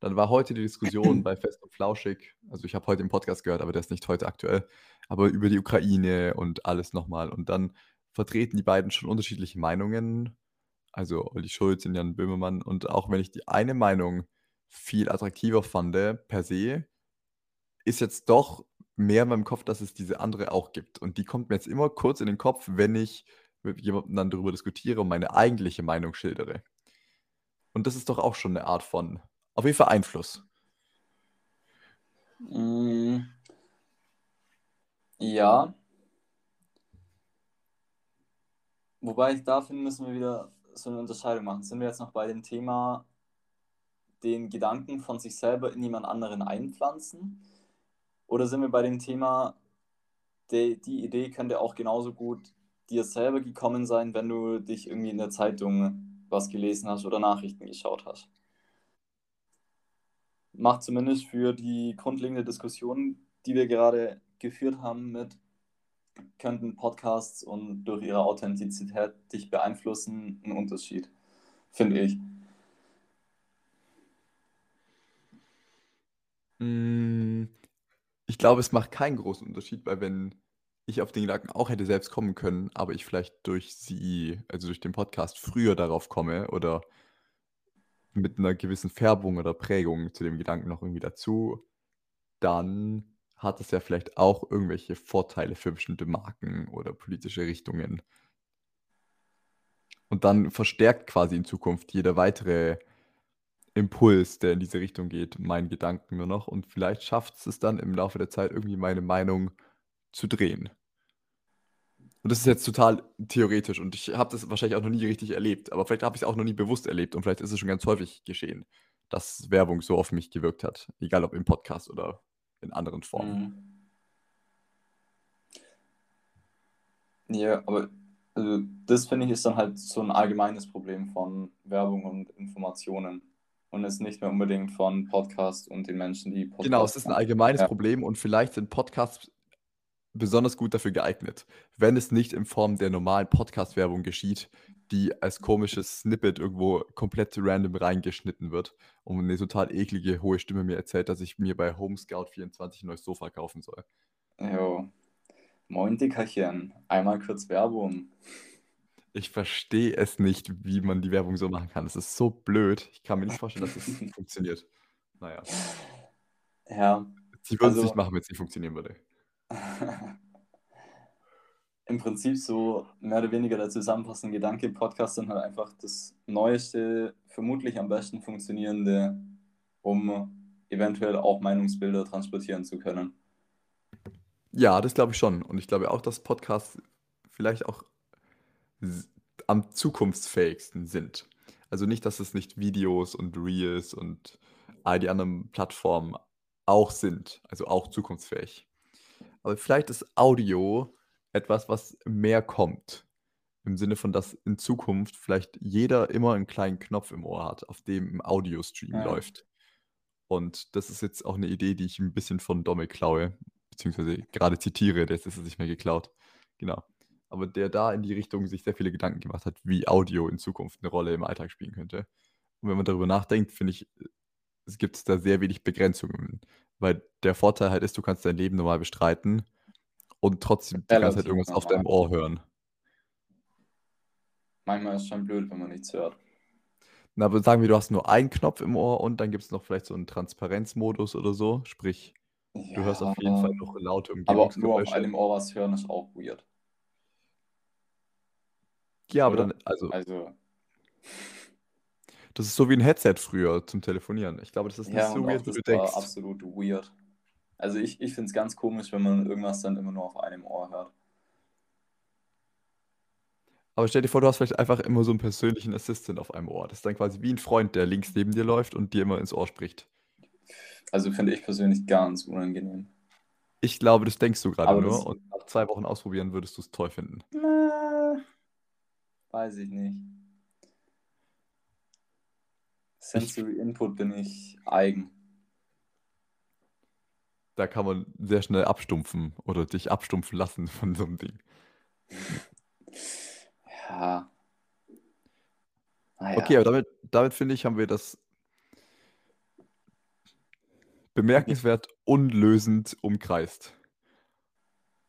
Dann war heute die Diskussion *clears throat* bei Fest und Flauschig, also ich habe heute im Podcast gehört, aber der ist nicht heute aktuell, aber über die Ukraine und alles nochmal. Und dann vertreten die beiden schon unterschiedliche Meinungen, also Olli Schulz und Jan Böhmermann. Und auch wenn ich die eine Meinung viel attraktiver fand, per se, ist jetzt doch mehr in meinem Kopf, dass es diese andere auch gibt. Und die kommt mir jetzt immer kurz in den Kopf, wenn ich mit jemandem dann darüber diskutiere und meine eigentliche Meinung schildere. Und das ist doch auch schon eine Art von, auf jeden Fall Einfluss.
Mm, ja, wobei ich da finde, müssen wir wieder so eine Unterscheidung machen. Sind wir jetzt noch bei dem Thema, den Gedanken von sich selber in jemand anderen einpflanzen? Oder sind wir bei dem Thema, die, die Idee könnte auch genauso gut dir selber gekommen sein, wenn du dich irgendwie in der Zeitung was gelesen hast oder Nachrichten geschaut hast? Macht zumindest für die grundlegende Diskussion, die wir gerade geführt haben mit, könnten Podcasts und durch ihre Authentizität dich beeinflussen, einen Unterschied, finde ich.
Mm, Ich glaube, es macht keinen großen Unterschied, weil wenn ich auf den Gedanken auch hätte selbst kommen können, aber ich vielleicht durch sie, also durch den Podcast früher darauf komme oder mit einer gewissen Färbung oder Prägung zu dem Gedanken noch irgendwie dazu, dann hat es ja vielleicht auch irgendwelche Vorteile für bestimmte Marken oder politische Richtungen. Und dann verstärkt quasi in Zukunft jeder weitere Impuls, der in diese Richtung geht, meinen Gedanken nur noch. Und vielleicht schafft es dann im Laufe der Zeit irgendwie meine Meinung zu drehen. Und das ist jetzt total theoretisch und ich habe das wahrscheinlich auch noch nie richtig erlebt, aber vielleicht habe ich es auch noch nie bewusst erlebt und vielleicht ist es schon ganz häufig geschehen, dass Werbung so auf mich gewirkt hat, egal ob im Podcast oder in anderen Formen.
Mhm. Ja, aber also das finde ich ist dann halt so ein allgemeines Problem von Werbung und Informationen und ist nicht mehr unbedingt von Podcast und den Menschen, die Podcasts
Genau, es ist ein allgemeines
Ja.
Problem und vielleicht sind Podcasts besonders gut dafür geeignet, wenn es nicht in Form der normalen Podcast-Werbung geschieht, die als komisches Snippet irgendwo komplett random reingeschnitten wird und eine total eklige, hohe Stimme mir erzählt, dass ich mir bei HomeScout24 ein neues Sofa kaufen soll.
Jo. Moin Dickerchen, einmal kurz Werbung.
Ich verstehe es nicht, wie man die Werbung so machen kann. Es ist so blöd. Ich kann mir nicht vorstellen, dass es *laughs* funktioniert. Naja,
Ja,
sie würden es
Also-
nicht machen, wenn es nicht funktionieren würde.
Im Prinzip so mehr oder weniger der zusammenfassende Gedanke, Podcasts sind halt einfach das neueste, vermutlich am besten funktionierende, um eventuell auch Meinungsbilder transportieren zu können.
Ja, das glaube ich schon. Und ich glaube auch, dass Podcasts vielleicht auch am zukunftsfähigsten sind. Also nicht, dass es nicht Videos und Reels und all die anderen Plattformen auch sind, also auch zukunftsfähig. Aber vielleicht ist Audio etwas, was mehr kommt. Im Sinne von, dass in Zukunft vielleicht jeder immer einen kleinen Knopf im Ohr hat, auf dem ein Audiostream
Ja.
läuft. Und das ist jetzt auch eine Idee, die ich ein bisschen von Domme klaue, beziehungsweise gerade zitiere, der ist es nicht mehr geklaut. Genau. Aber der da in die Richtung sich sehr viele Gedanken gemacht hat, wie Audio in Zukunft eine Rolle im Alltag spielen könnte. Und wenn man darüber nachdenkt, finde ich, es gibt da sehr wenig Begrenzungen. Weil der Vorteil halt ist, du kannst dein Leben normal bestreiten und trotzdem die ganze Zeit irgendwas auf deinem Ohr hören.
Manchmal ist es schon blöd, wenn man nichts hört.
Na, aber sagen wir, du hast nur einen Knopf im Ohr und dann gibt es noch vielleicht so einen Transparenzmodus oder so. Sprich, du hörst auf jeden Fall noch laute
Aber nur auf
Umgebungsgeräusche.
einem Ohr was hören ist auch weird.
Ja, aber
oder?
dann, also,
Also,
das ist so wie ein Headset früher zum Telefonieren. Ich glaube, das ist nicht
ja,
so weird, wie du denkst.
absolut weird. Also ich, ich finde es ganz komisch, wenn man irgendwas dann immer nur auf einem Ohr hört.
Aber stell dir vor, du hast vielleicht einfach immer so einen persönlichen Assistant auf einem Ohr. Das ist dann quasi wie ein Freund, der links neben dir läuft und dir immer ins Ohr spricht.
Also finde ich persönlich ganz unangenehm.
Ich glaube, das denkst du gerade nur und nach zwei Wochen ausprobieren würdest du es toll finden.
Na, weiß ich nicht. Sensory Input bin ich eigen.
Da kann man sehr schnell abstumpfen oder dich abstumpfen lassen *laughs* von so einem Ding.
Ja. Naja.
Okay, aber damit, damit finde ich, haben wir das bemerkenswert unlösend umkreist.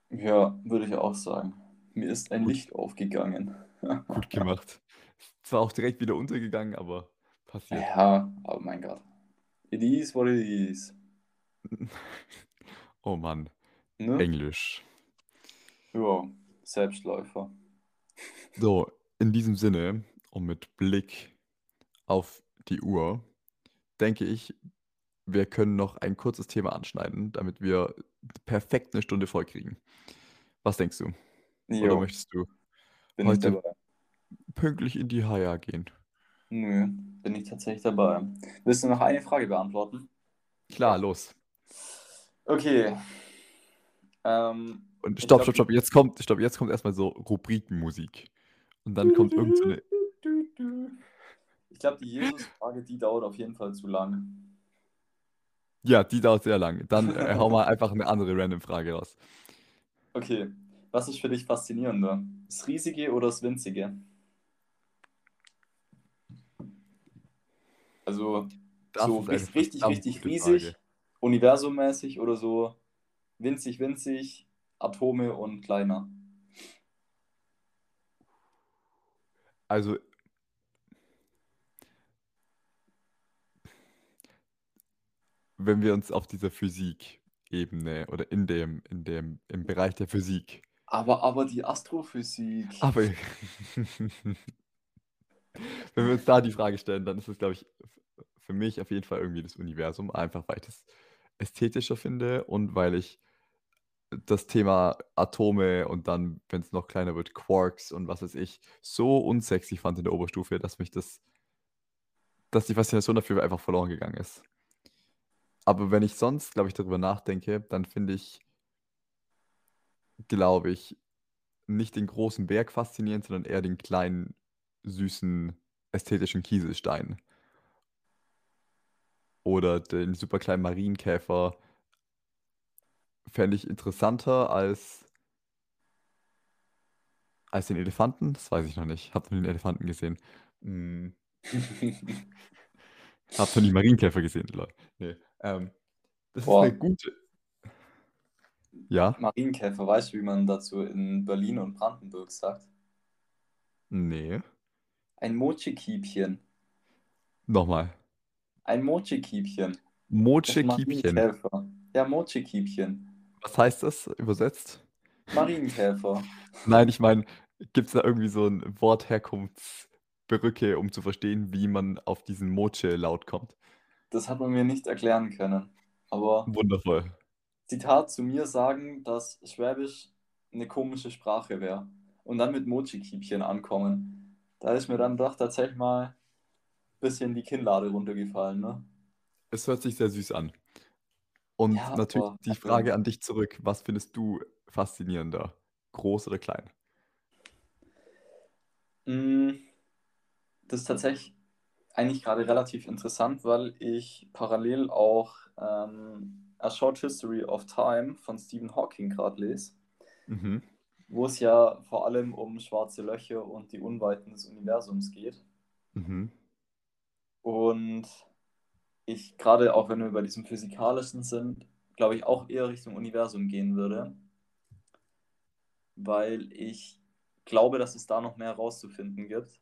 Ja, würde ich auch sagen. Mir ist ein
Gut.
Licht aufgegangen. *laughs*
Gut gemacht. Zwar auch direkt wieder untergegangen, aber passiert.
Ja, oh mein Gott. It is what it is. *laughs*
Oh Mann,
Ne?
Englisch.
Ja, Selbstläufer. *laughs*
So, in diesem Sinne und mit Blick auf die Uhr, denke ich, wir können noch ein kurzes Thema anschneiden, damit wir perfekt eine Stunde voll kriegen. Was denkst du? Oder
Jo,
möchtest du
bin
heute- pünktlich in die Haia gehen?
Nö, bin ich tatsächlich dabei. Willst du noch eine Frage beantworten?
Klar, los.
Okay. Ähm,
Und stopp,
glaub,
stopp, stopp. Jetzt kommt, stopp, jetzt kommt erstmal so Rubrikenmusik. Und dann kommt irgend so eine.
Ich glaube, die Jesus-Frage, die dauert auf jeden Fall zu lang.
Ja, die dauert sehr lang. Dann äh, hau mal einfach eine andere random Frage raus.
Okay, was ist für dich faszinierender? Das Riesige oder das Winzige? Also
Das
so richtig, richtig, richtig riesig,
Frage.
universummäßig oder so winzig, winzig, Atome und kleiner.
Also, wenn wir uns auf dieser Physik-Ebene oder in dem, in dem, im Bereich der Physik.
Aber, aber die Astrophysik.
Aber *laughs* wenn wir uns da die Frage stellen, dann ist es, glaube ich, für mich auf jeden Fall irgendwie das Universum, einfach weil ich das ästhetischer finde und weil ich das Thema Atome und dann, wenn es noch kleiner wird, Quarks und was weiß ich, so unsexy fand in der Oberstufe, dass mich das, dass die Faszination dafür einfach verloren gegangen ist. Aber wenn ich sonst, glaube ich, darüber nachdenke, dann finde ich, glaube ich, nicht den großen Berg faszinierend, sondern eher den kleinen, süßen, ästhetischen Kieselstein. Oder den super kleinen Marienkäfer fände ich interessanter als, als den Elefanten. Das weiß ich noch nicht. Hab nur den Elefanten gesehen. Hm. *laughs* Hab noch nie Marienkäfer gesehen, Leute. Nee. Ähm, das
Boah.
ist eine gute. Ja?
Marienkäfer, weißt du, wie man dazu in Berlin und Brandenburg sagt?
Nee.
Ein Mochekiebchen.
Nochmal.
Ein Mochekiebchen. Marienkäfer. Ja, Mochekiebchen.
Was heißt das übersetzt?
Marienkäfer. *laughs*
Nein, ich meine, gibt es da irgendwie so ein Wortherkunftsbrücke, um zu verstehen, wie man auf diesen Moche-Laut kommt?
Das hat man mir nicht erklären können. Aber
Wundervoll.
Zitat zu mir sagen, dass Schwäbisch eine komische Sprache wäre. Und dann mit Mochi-Kiebchen ankommen. Da ist mir dann doch tatsächlich mal bisschen die Kinnlade runtergefallen. Ne?
Es hört sich sehr süß an. Und
Ja,
natürlich
aber
die Frage an dich zurück: Was findest du faszinierender? Groß oder klein?
Mm, Das ist tatsächlich eigentlich gerade relativ interessant, weil ich parallel auch ähm, A Short History of Time von Stephen Hawking gerade lese,
Mhm.
wo es ja vor allem um schwarze Löcher und die Unweiten des Universums geht.
Mhm.
Und ich gerade auch wenn wir bei diesem physikalischen sind, glaube ich auch eher Richtung Universum gehen würde, weil ich glaube, dass es da noch mehr rauszufinden gibt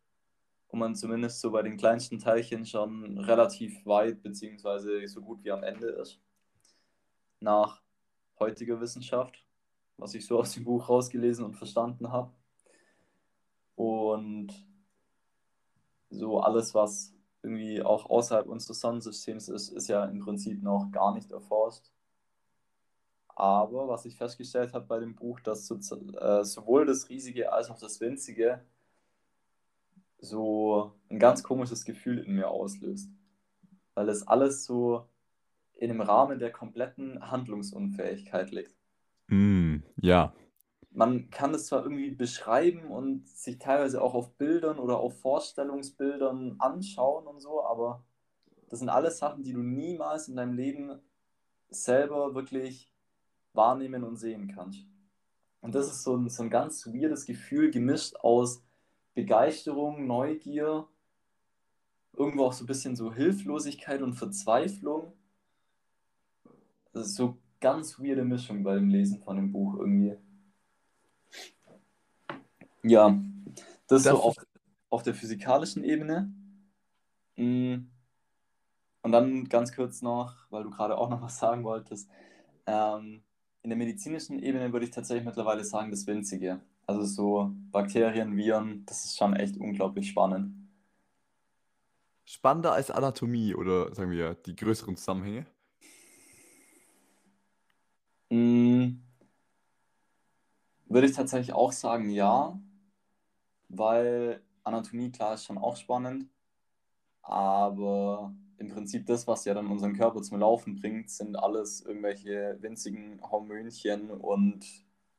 und man zumindest so bei den kleinsten Teilchen schon relativ weit beziehungsweise so gut wie am Ende ist nach heutiger Wissenschaft, was ich so aus dem Buch rausgelesen und verstanden habe. Und so alles, was irgendwie auch außerhalb unseres Sonnensystems ist, ist ja im Prinzip noch gar nicht erforscht. Aber was ich festgestellt habe bei dem Buch, dass so, äh, sowohl das Riesige als auch das Winzige so ein ganz komisches Gefühl in mir auslöst. Weil es alles so in dem Rahmen der kompletten Handlungsunfähigkeit liegt.
Mm, ja.
Man kann es zwar irgendwie beschreiben und sich teilweise auch auf Bildern oder auf Vorstellungsbildern anschauen und so, aber das sind alles Sachen, die du niemals in deinem Leben selber wirklich wahrnehmen und sehen kannst. Und das ist so ein, so ein ganz weirdes Gefühl, gemischt aus Begeisterung, Neugier, irgendwo auch so ein bisschen so Hilflosigkeit und Verzweiflung. Das ist so ganz weirde Mischung bei dem Lesen von dem Buch irgendwie. Ja, das,
Das
so auf,
ist-
auf der physikalischen Ebene. Mm. Und dann ganz kurz noch, weil du gerade auch noch was sagen wolltest. Ähm, in der medizinischen Ebene würde ich tatsächlich mittlerweile sagen, das Winzige. Also so Bakterien, Viren, das ist schon echt unglaublich spannend.
Spannender als Anatomie oder sagen wir die größeren Zusammenhänge?
Mm, Würde ich tatsächlich auch sagen, ja, weil Anatomie, klar, ist schon auch spannend, aber im Prinzip das, was ja dann unseren Körper zum Laufen bringt, sind alles irgendwelche winzigen Hormönchen und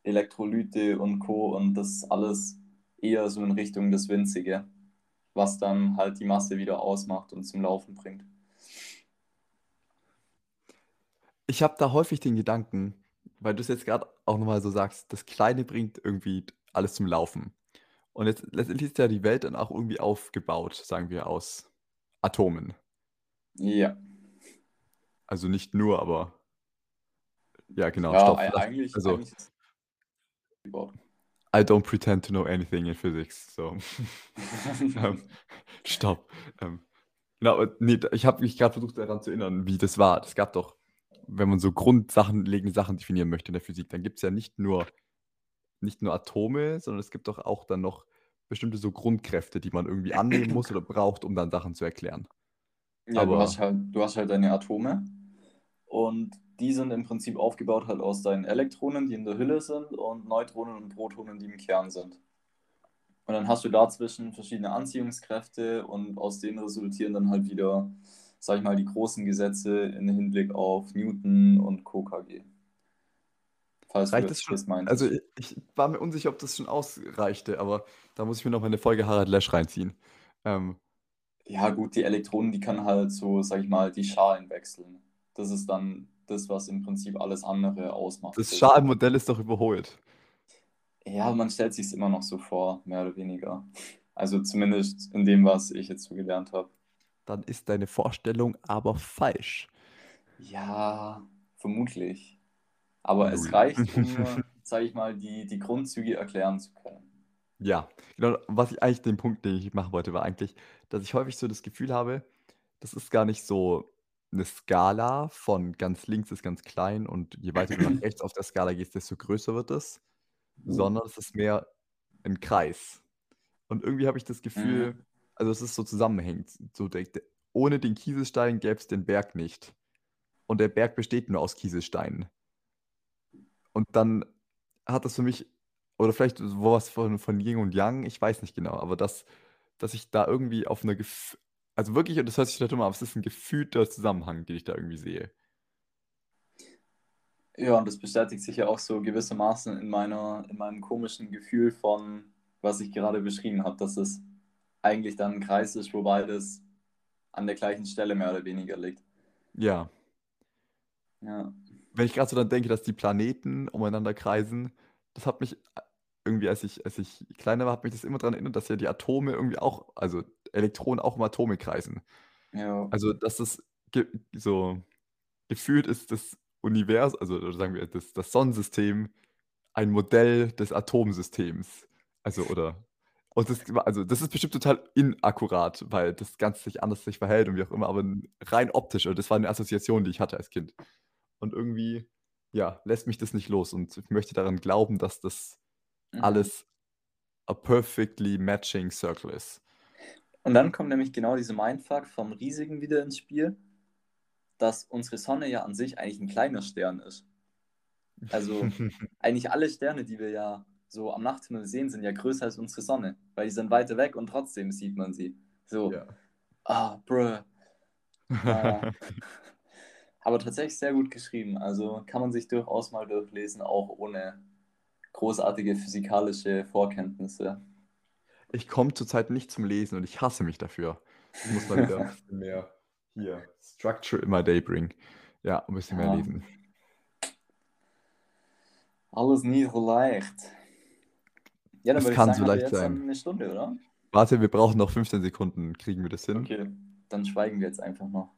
Elektrolyte und Co. Und das alles eher so in Richtung das Winzige, was dann halt die Masse wieder ausmacht und zum Laufen bringt.
Ich habe da häufig den Gedanken, weil du es jetzt gerade auch nochmal so sagst, das Kleine bringt irgendwie alles zum Laufen. Und jetzt letztendlich ist ja die Welt dann auch irgendwie aufgebaut, sagen wir, aus Atomen.
Ja,
Also nicht nur, aber ja, genau.
ja,
Stopp. Lass-
eigentlich,
also
eigentlich.
I don't pretend to know anything in physics. So. *laughs* ähm, stopp. Ähm, Genau, aber ne, ich habe mich gerade versucht daran zu erinnern, wie das war. Es gab doch, wenn man so Grundsachen legende Sachen definieren möchte in der Physik, dann gibt es ja nicht nur nicht nur Atome, sondern es gibt doch auch dann noch bestimmte so Grundkräfte, die man irgendwie annehmen muss oder braucht, um dann Sachen zu erklären.
Ja, du
Aber
hast halt, du hast halt deine Atome und die sind im Prinzip aufgebaut halt aus deinen Elektronen, die in der Hülle sind, und Neutronen und Protonen, die im Kern sind. Und dann hast du dazwischen verschiedene Anziehungskräfte und aus denen resultieren dann halt wieder, sag ich mal, die großen Gesetze im Hinblick auf Newton und Co. KG. Falls du
reicht
das
schon?
das
Also, ich ich war mir unsicher, ob das schon ausreichte, aber da muss ich mir noch mal eine Folge Harald Lesch reinziehen. Ähm,
Ja, gut, die Elektronen, die können halt so, sag ich mal, die Schalen wechseln. Das ist dann das, was im Prinzip alles andere ausmacht.
das
Das,
Schalenmodell ist doch überholt.
ja, man stellt sich es immer noch so vor, mehr oder weniger. Also zumindest in dem, was ich jetzt so gelernt habe.
Dann ist deine Vorstellung aber falsch.
Ja, vermutlich. Aber es reicht, um, *laughs* sag ich mal, die, die Grundzüge erklären zu können.
Ja, genau. Was ich eigentlich den Punkt, den ich machen wollte, war eigentlich, dass ich häufig so das Gefühl habe, das ist gar nicht so eine Skala von ganz links ist ganz klein und je weiter du nach *clears throat* rechts auf der Skala gehst, desto größer wird es, sondern es ist mehr ein Kreis. Und irgendwie habe ich das Gefühl,
Mhm.
also es ist so zusammenhängend. So der, ohne den Kieselstein gäbe es den Berg nicht. Und der Berg besteht nur aus Kieselsteinen. Und dann hat das für mich, oder vielleicht so was von, von Yin und Yang, ich weiß nicht genau, aber dass, dass ich da irgendwie auf eine, Gef also wirklich, und das hört sich total dumm an, aber es ist ein gefühlter Zusammenhang, den ich da irgendwie sehe.
Ja, und das bestätigt sich ja auch so gewissermaßen in meiner, in meinem komischen Gefühl von, was ich gerade beschrieben habe, dass es eigentlich dann ein Kreis ist, wobei das an der gleichen Stelle mehr oder weniger liegt.
Ja.
Ja.
Wenn ich gerade so dann denke, dass die Planeten umeinander kreisen, das hat mich äh, irgendwie, als ich, als ich kleiner war, hat mich das immer daran erinnert, dass ja die Atome irgendwie auch, also Elektronen auch um Atome kreisen.
Ja.
Also, dass das ge so gefühlt ist das Universum, also sagen wir, das, das Sonnensystem ein Modell des Atomsystems. Also, oder. Und das, also, das ist bestimmt total inakkurat, weil das Ganze sich anders sich verhält und wie auch immer, aber rein optisch, und das war eine Assoziation, die ich hatte als Kind. Und irgendwie, ja, lässt mich das nicht los. Und ich möchte daran glauben, dass das
Mhm.
alles a perfectly matching circle ist.
Und dann kommt nämlich genau dieser Mindfuck vom Riesigen wieder ins Spiel, dass unsere Sonne ja an sich eigentlich ein kleiner Stern ist. Also *laughs* eigentlich alle Sterne, die wir ja so am Nachthimmel sehen, sind ja größer als unsere Sonne, weil die sind weiter weg und trotzdem sieht man sie. So,
ja.
ah, bruh. Naja. *laughs* Aber tatsächlich sehr gut geschrieben. Also kann man sich durchaus mal durchlesen, auch ohne großartige physikalische Vorkenntnisse.
Ich komme zurzeit nicht zum Lesen und ich hasse mich dafür. Ich muss mal wieder ein bisschen *laughs* mehr hier Structure in my day bringen. Ja, ein bisschen mehr
Ja.
lesen.
Alles nie so leicht. Ja, dann würde ich
kann
sagen,
so leicht sein.
eine Stunde, oder?
Warte, wir brauchen noch 15 Sekunden. Kriegen wir das hin?
Okay, dann schweigen wir jetzt einfach noch.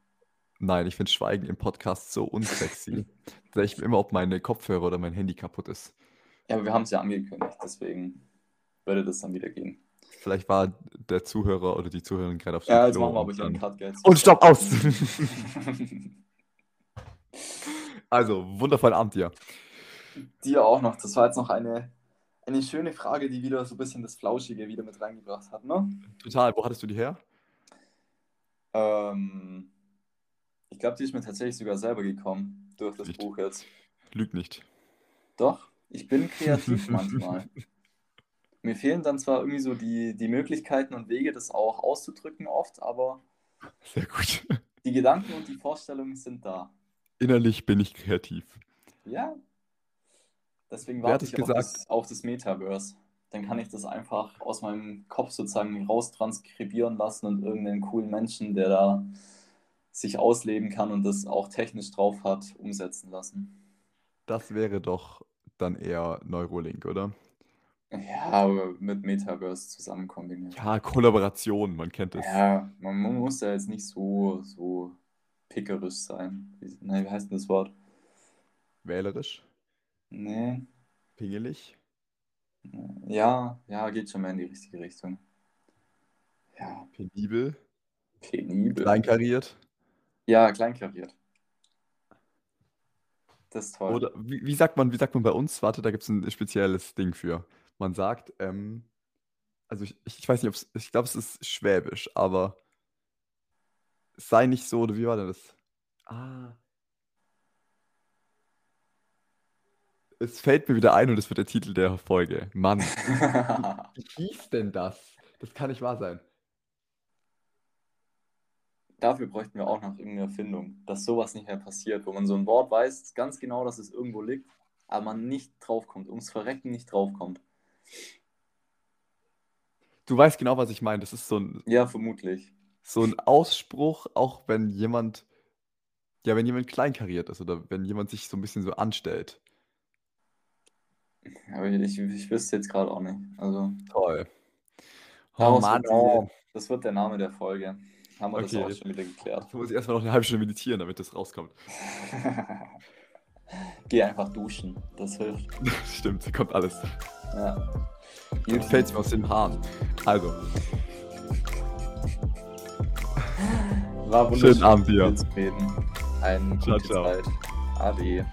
Nein, ich finde Schweigen im Podcast so unsexy. *laughs* da ich immer, ob meine Kopfhörer oder mein Handy kaputt ist.
Ja, aber wir haben es ja angekündigt, deswegen würde das dann wieder gehen.
Vielleicht war der Zuhörer oder die Zuhörerin gerade auf dem
Ja, jetzt
Klo
machen wir aber hier einen Cut, gell?
Und stopp, aus! *laughs* also, wundervollen Abend dir.
Dir auch noch. Das war jetzt noch eine, eine schöne Frage, die wieder so ein bisschen das Flauschige wieder mit reingebracht hat, ne?
Total, wo hattest du die her?
Ähm, ich glaube, die ist mir tatsächlich sogar selber gekommen durch das
Nicht.
Buch jetzt.
Lüg nicht.
Doch, ich bin kreativ *laughs* manchmal. Mir fehlen dann zwar irgendwie so die, die Möglichkeiten und Wege, das auch auszudrücken oft, aber
Sehr gut. *laughs*
die Gedanken und die Vorstellungen sind da.
Innerlich bin ich kreativ.
Ja. Deswegen warte ich auf
gesagt?
das, auf das Metaverse. Dann kann ich das einfach aus meinem Kopf sozusagen raustranskribieren lassen und irgendeinen coolen Menschen, der da sich ausleben kann und das auch technisch drauf hat, umsetzen lassen.
Das wäre doch dann eher Neurolink, oder?
Ja, aber mit Metaverse zusammen kombiniert.
Ja, Kollaboration, man kennt es.
Ja, man mu- muss ja jetzt nicht so, so pickerisch sein. Wie, nein, wie heißt denn das Wort?
Wählerisch,
Nee.
pingelig.
Ja, ja, geht schon mehr in die richtige Richtung. Ja,
Penibel.
Penibel.
Kleinkariert.
Ja, kleinkariert. Das ist toll.
Oder wie, wie, sagt man, wie sagt man bei uns? Warte, da gibt es ein spezielles Ding für. Man sagt, ähm, also ich, ich weiß nicht, ob es, ich glaube, es ist Schwäbisch, aber sei nicht so, oder wie war denn das? Ah. Es fällt mir wieder ein und es wird der Titel der Folge. Mann. *laughs* wie hieß denn das? Das kann nicht wahr sein.
Dafür bräuchten wir auch noch irgendeine Erfindung, dass sowas nicht mehr passiert, wo man so ein Wort weiß, ganz genau, dass es irgendwo liegt, aber man nicht draufkommt, ums Verrecken nicht draufkommt.
Du weißt genau, was ich meine. Das ist so ein.
Ja, vermutlich.
So ein Ausspruch, auch wenn jemand. Ja, wenn jemand kleinkariert ist oder wenn jemand sich so ein bisschen so anstellt.
Aber ich, ich wüsste jetzt gerade auch nicht. Also.
Toll.
Oh, Mann, oh. Das wird der Name der Folge. Haben wir okay. das auch schon wieder geklärt.
Ich muss erstmal noch eine halbe Stunde meditieren, damit das rauskommt. *laughs* *laughs*
Geh einfach duschen, das hilft. *laughs*
Stimmt, da kommt alles.
Ja.
Jetzt fällt es mir aus den Haaren. Also.
War wunderschön.
Schönen Abend dir.
Eine gute
ciao, ciao.
Zeit. Ade.